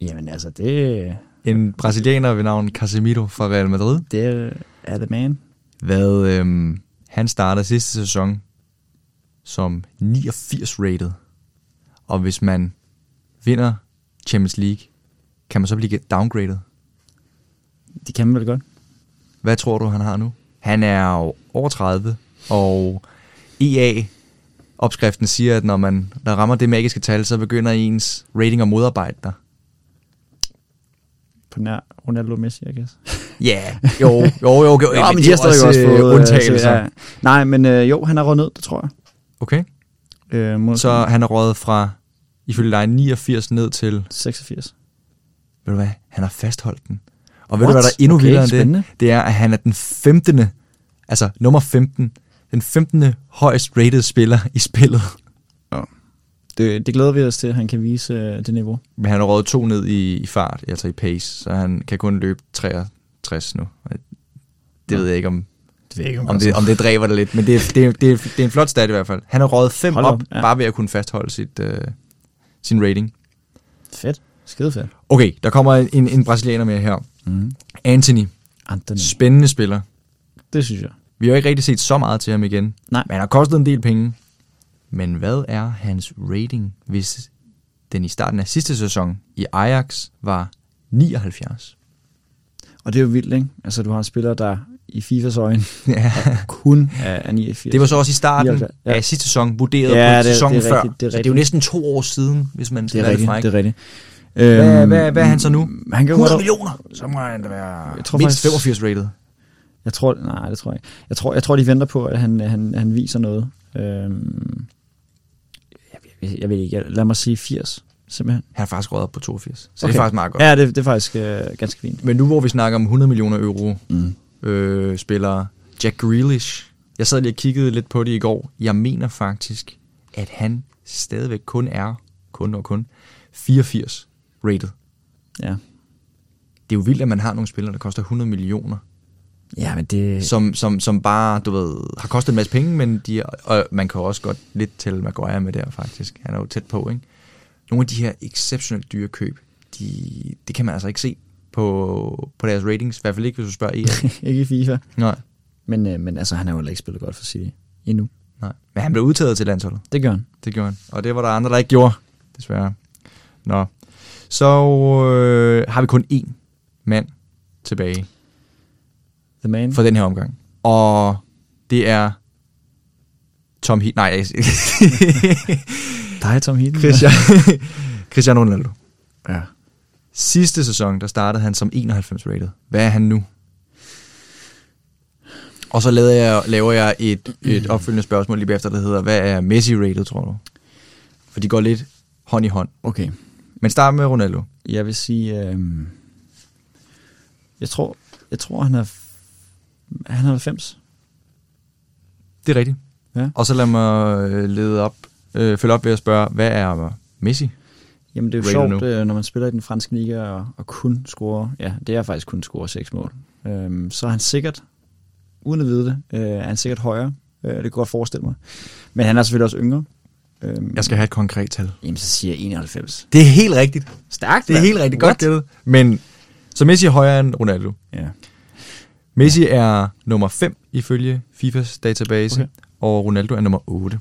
Jamen altså, det, En brasilianer ved navn Casemiro fra Real Madrid. det er the man. Hvad, øhm, han startede sidste sæson som 89 rated. Og hvis man vinder Champions League, kan man så blive downgraded. Det kan man vel godt. Hvad tror du, han har nu? Han er jo over 30, og EA, opskriften siger, at når man der rammer det magiske tal, så begynder ens rating at modarbejde dig. På nær Ronaldo Messi, jeg guess. Ja, yeah. jo, jo, jo, jo, jo, Ja, men de har stadig også fået øh, undtagelser. Så, ja. Nej, men øh, jo, han er råd ned, det tror jeg. Okay, Øh, mod så han er røget fra, ifølge dig, 89 ned til, 86. ved du hvad, han har fastholdt den. Og ved What? du hvad, der er endnu Okay, vildere end spændende. det? Det er, at han er den 15. Altså nummer 15. Den 15. højst rated spiller i spillet. Det, det glæder vi os til, at han kan vise øh, det niveau. Men han har røget to ned i, i fart, altså i pace, så han kan kun løbe 63 nu. Og Det ved jeg ikke, om, Det ved ikke, om, det, om det dræber det lidt, men det, er- det, er- det, er- det er en flot stat i hvert fald. Han har røget fem Hold op, op, ja. bare ved at kunne fastholde sit, øh, sin rating. Fedt. Skide fedt. Okay, der kommer en, en brasilianer med her. Mm. Anthony, Anthony. spændende spiller. Det synes jeg. Vi har ikke rigtig set så meget til ham igen. Nej. Men han har kostet en del penge. Men hvad er hans rating, hvis den i starten af sidste sæson i Ajax var 79. Og det er jo vildt, ikke? Altså, du har en spiller, der i FIFAs øjne Ja. kun er, er 89. Det var så også i starten 79, ja. af sidste sæson, vurderet Ja, på det- sæsonen det er før. rigtigt, det er så det er jo næsten to år siden, hvis man det skal er være lidt rigtigt, fræk. det er rigtigt. Hvad, Øhm, hvad, hvad er han så nu? Han kan 100 godt, millioner? Så må han da være Jeg tror mindst faktisk- 85 rated. Jeg tror, nej, det tror jeg ikke. Jeg tror, jeg tror de venter på, at han, han, han viser noget. Øhm, jeg, jeg, jeg ved ikke, jeg, lad mig sige 80, simpelthen. Han er faktisk røget op på 82. Så okay. det er faktisk meget godt. Ja, det, det er faktisk øh, ganske fint. Men nu hvor vi snakker om 100 millioner euro Mm. øh, spillere, Jack Grealish, jeg sad lige og kiggede lidt på det i går. Jeg mener faktisk, at han stadigvæk kun er, kun og kun, 84 rated. Ja. Det er jo vildt, at man har nogle spillere, der koster 100 millioner, ja, men det... som, som, som bare, du ved, har kostet en masse penge, men de, og man kan også godt lidt til Maguire med der faktisk. Han er jo tæt på, ikke? Nogle af de her exceptionelt dyre køb, de, det kan man altså ikke se på, på deres ratings. I hvert fald ikke, hvis du spørger EA. ikke i FIFA. Nej. Men, øh, men altså, han har jo ikke spillet godt for City endnu. Nej. Men han blev udtaget til landsholdet. Det gør han. Det gjorde han. Og det var der andre, der ikke gjorde, desværre. Nå. Så øh, har vi kun én mand tilbage The man. for den her omgang. Og det er Tom Heat. Nej, jeg- dig, Tom Heaton. Christian, Cristiano Ronaldo. Ja. Sidste sæson, der startede han som 91 rated. Hvad er han nu? Og så laver jeg, laver jeg et, et opfølgende spørgsmål lige efter, der hedder, hvad er Messi rated, tror du? For de går lidt hånd i hånd. Okay. Men start med Ronaldo. Jeg vil sige... Øh, jeg tror, jeg tror han er... Han er 90. Det er rigtigt. Ja. Og så lad mig øh, lede op, øh, følge op ved at spørge, hvad er Messi? Jamen det er jo Rated sjovt, nu. øh, når man spiller i den franske liga og, og kun score, ja, det er faktisk kun score seks mål. Øhm, så er han sikkert, uden at vide det, øh, er han sikkert højere. Øh, det kan jeg godt forestille mig. Men han er selvfølgelig også yngre. Øhm, Jeg skal have et konkret tal. Jamen, så siger jeg 91. Det er helt rigtigt. Stærkt, Det er helt rigtigt. Godt gættet. Men så Messi er højere end Ronaldo. Ja. Messi er nummer 5 ifølge FIFAs database, Okay. og Ronaldo er nummer 8.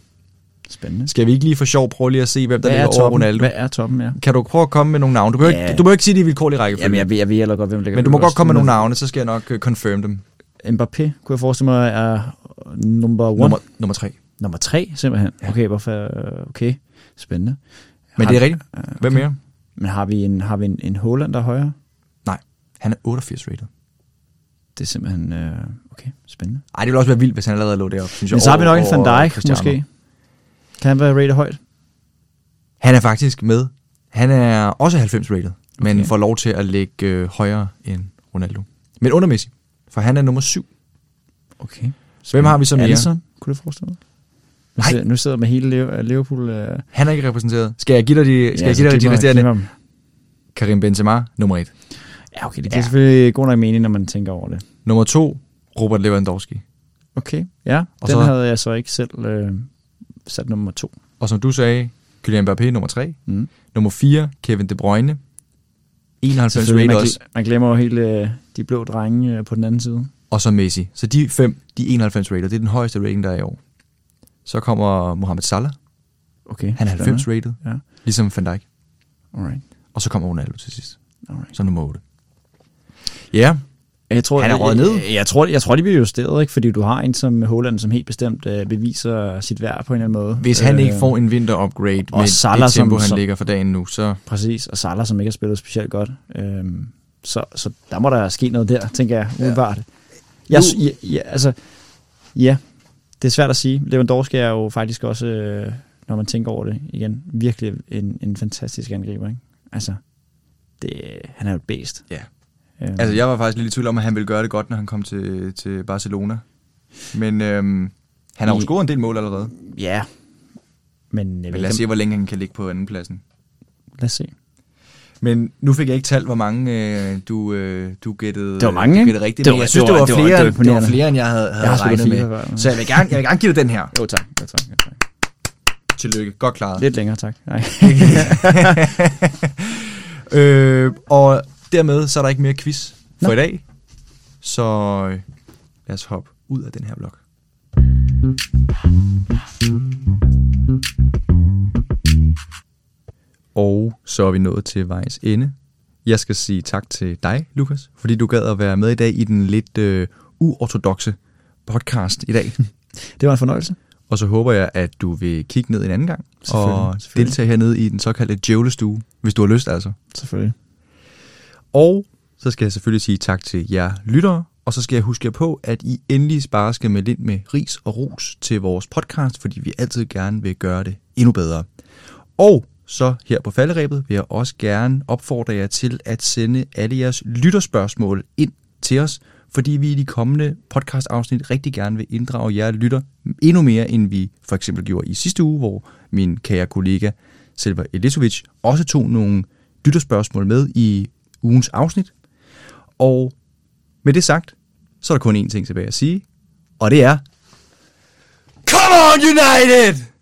Spændende. Skal vi ikke lige for sjov prøve lige at se, hvem der Hvad er ligger over toppen? Ronaldo? Hvad er toppen, ja? Kan du prøve at komme med nogle navne? Du behøver, Ja. ikke, du behøver ikke sige det i vilkårlig rækkefølge. Jamen, jeg ved, jeg ved heller godt, hvem der ligger men du må godt komme med nogle Men navne, så skal jeg nok uh, confirm dem. Mbappé, kunne jeg forestille mig, er number one. Nummer, nummer 3. nummer tre, simpelthen. Ja. Okay, hvorfor? øh, Okay, spændende. Men Har- det er rigtigt. øh, Hvem mere? Men har vi en, har vi en, en Holland, der er højere? Nej, han er 88 rated. Det er simpelthen... Øh, okay, spændende. Ej, det ville også være vildt, hvis han allerede lå deroppe, synes jeg. Men så har vi nok en Van Dijk, måske. Kan han være rated højt? Han er faktisk med. Han er også 90 rated, men Okay. får lov til at ligge øh, højere end Ronaldo. Men under Messi, for han er nummer 7. Okay. Hvem har vi så mere? Alisson, kunne du forestille dig? Nu Nej. sidder, nu sidder med hele Liv- Liverpool... Øh, Han er ikke repræsenteret. Skal jeg give dig de, skal jeg give dig de resterende? Karim Benzema, nummer 1. Ja, okay, det giver Ja. ja. selvfølgelig god nok mening, når man tænker over det. Nummer 2, Robert Lewandowski. Okay, ja. Og den så- så... havde jeg så ikke selv øh, sat nummer to. Og som du sagde, Kylian Mbappé, nummer 3. Mm. Nummer 4, Kevin De Bruyne. 91 Selvfølgelig, rated man, også. man glemmer jo helt øh, de blå drenge øh, på den anden side. Og så Messi. Så de fem, de er 91 rated. Det er den højeste rating, der er i år. Så kommer Mohamed Salah. Okay, Han er 90 rated. Ja. Ligesom Van Dijk. Alright. Og så kommer Ronaldo til sidst. Alright. Som nummer 8. Ja, Jeg tror, Han er røget ned. Jeg, jeg, tror, jeg tror, de bliver justeret, ikke? fordi du har en som Holland, som helt bestemt øh, beviser sit værd på en eller anden måde. hvis han Øh, ikke får en vinter-upgrade og med Salah det tempo, som- han som- ligger for dagen nu, så... Præcis, og Salah, som ikke har spillet specielt godt. Øhm, så, så der må der ske noget der, tænker jeg, umiddelbart. Jeg, Nu- ja, ja, altså, ja, det er svært at sige. Lewandowski er jo faktisk også, øh, når man tænker over det igen, virkelig en, en fantastisk angriber. Ikke? Altså, det, han er jo et bæst. Ja. Øhm, Altså, jeg var faktisk lidt i tvivl om, at han ville gøre det godt, når han kom til, til Barcelona. Men øhm, han har jo scoret en del mål allerede. Ja, men, jeg Men lad os se, hvor længe han kan ligge på andenpladsen. lad os se. Men nu fik jeg ikke talt, hvor mange øh, du, øh, du gættede, Det var mange, du gættede rigtigt. Det men var- jeg synes, det var- det var- flere, det var det var flere, end jeg havde, havde Jeg har regnet med. Før. Så jeg vil, gerne, jeg vil gerne give dig den her. Jo, tak. Jo, tak. Jo, tak. Tillykke. Godt klaret. Lidt længere, tak. Nej. øh, og dermed så er der ikke mere quiz for Nå. i dag. Så øh, lad os hoppe ud af den her blok. Og så er vi nået til vejs ende. Jeg skal sige tak til dig, Lukas, fordi du gad at være med i dag i den lidt øh, uortodoxe podcast i dag. Det var en fornøjelse. Og så håber jeg, at du vil kigge ned en anden gang Selvfølgelig, og selvfølgelig. deltage hernede i den såkaldte djævlestue, hvis du har lyst altså. Selvfølgelig. Og så skal jeg selvfølgelig sige tak til jer lyttere, og så skal jeg huske jer på, at I endelig bare skal melde ind med ris og ros til vores podcast, fordi vi altid gerne vil gøre det endnu bedre. Og så her på falderæbet vil jeg også gerne opfordre jer til at sende alle jeres lytterspørgsmål ind til os, fordi vi i de kommende podcastafsnit rigtig gerne vil inddrage jer lytter endnu mere, end vi for eksempel gjorde i sidste uge, hvor min kære kollega Selva Elisovic også tog nogle lytterspørgsmål med i ugens afsnit. Og med det sagt, så er der kun én ting tilbage at sige, og det er... Come on, United!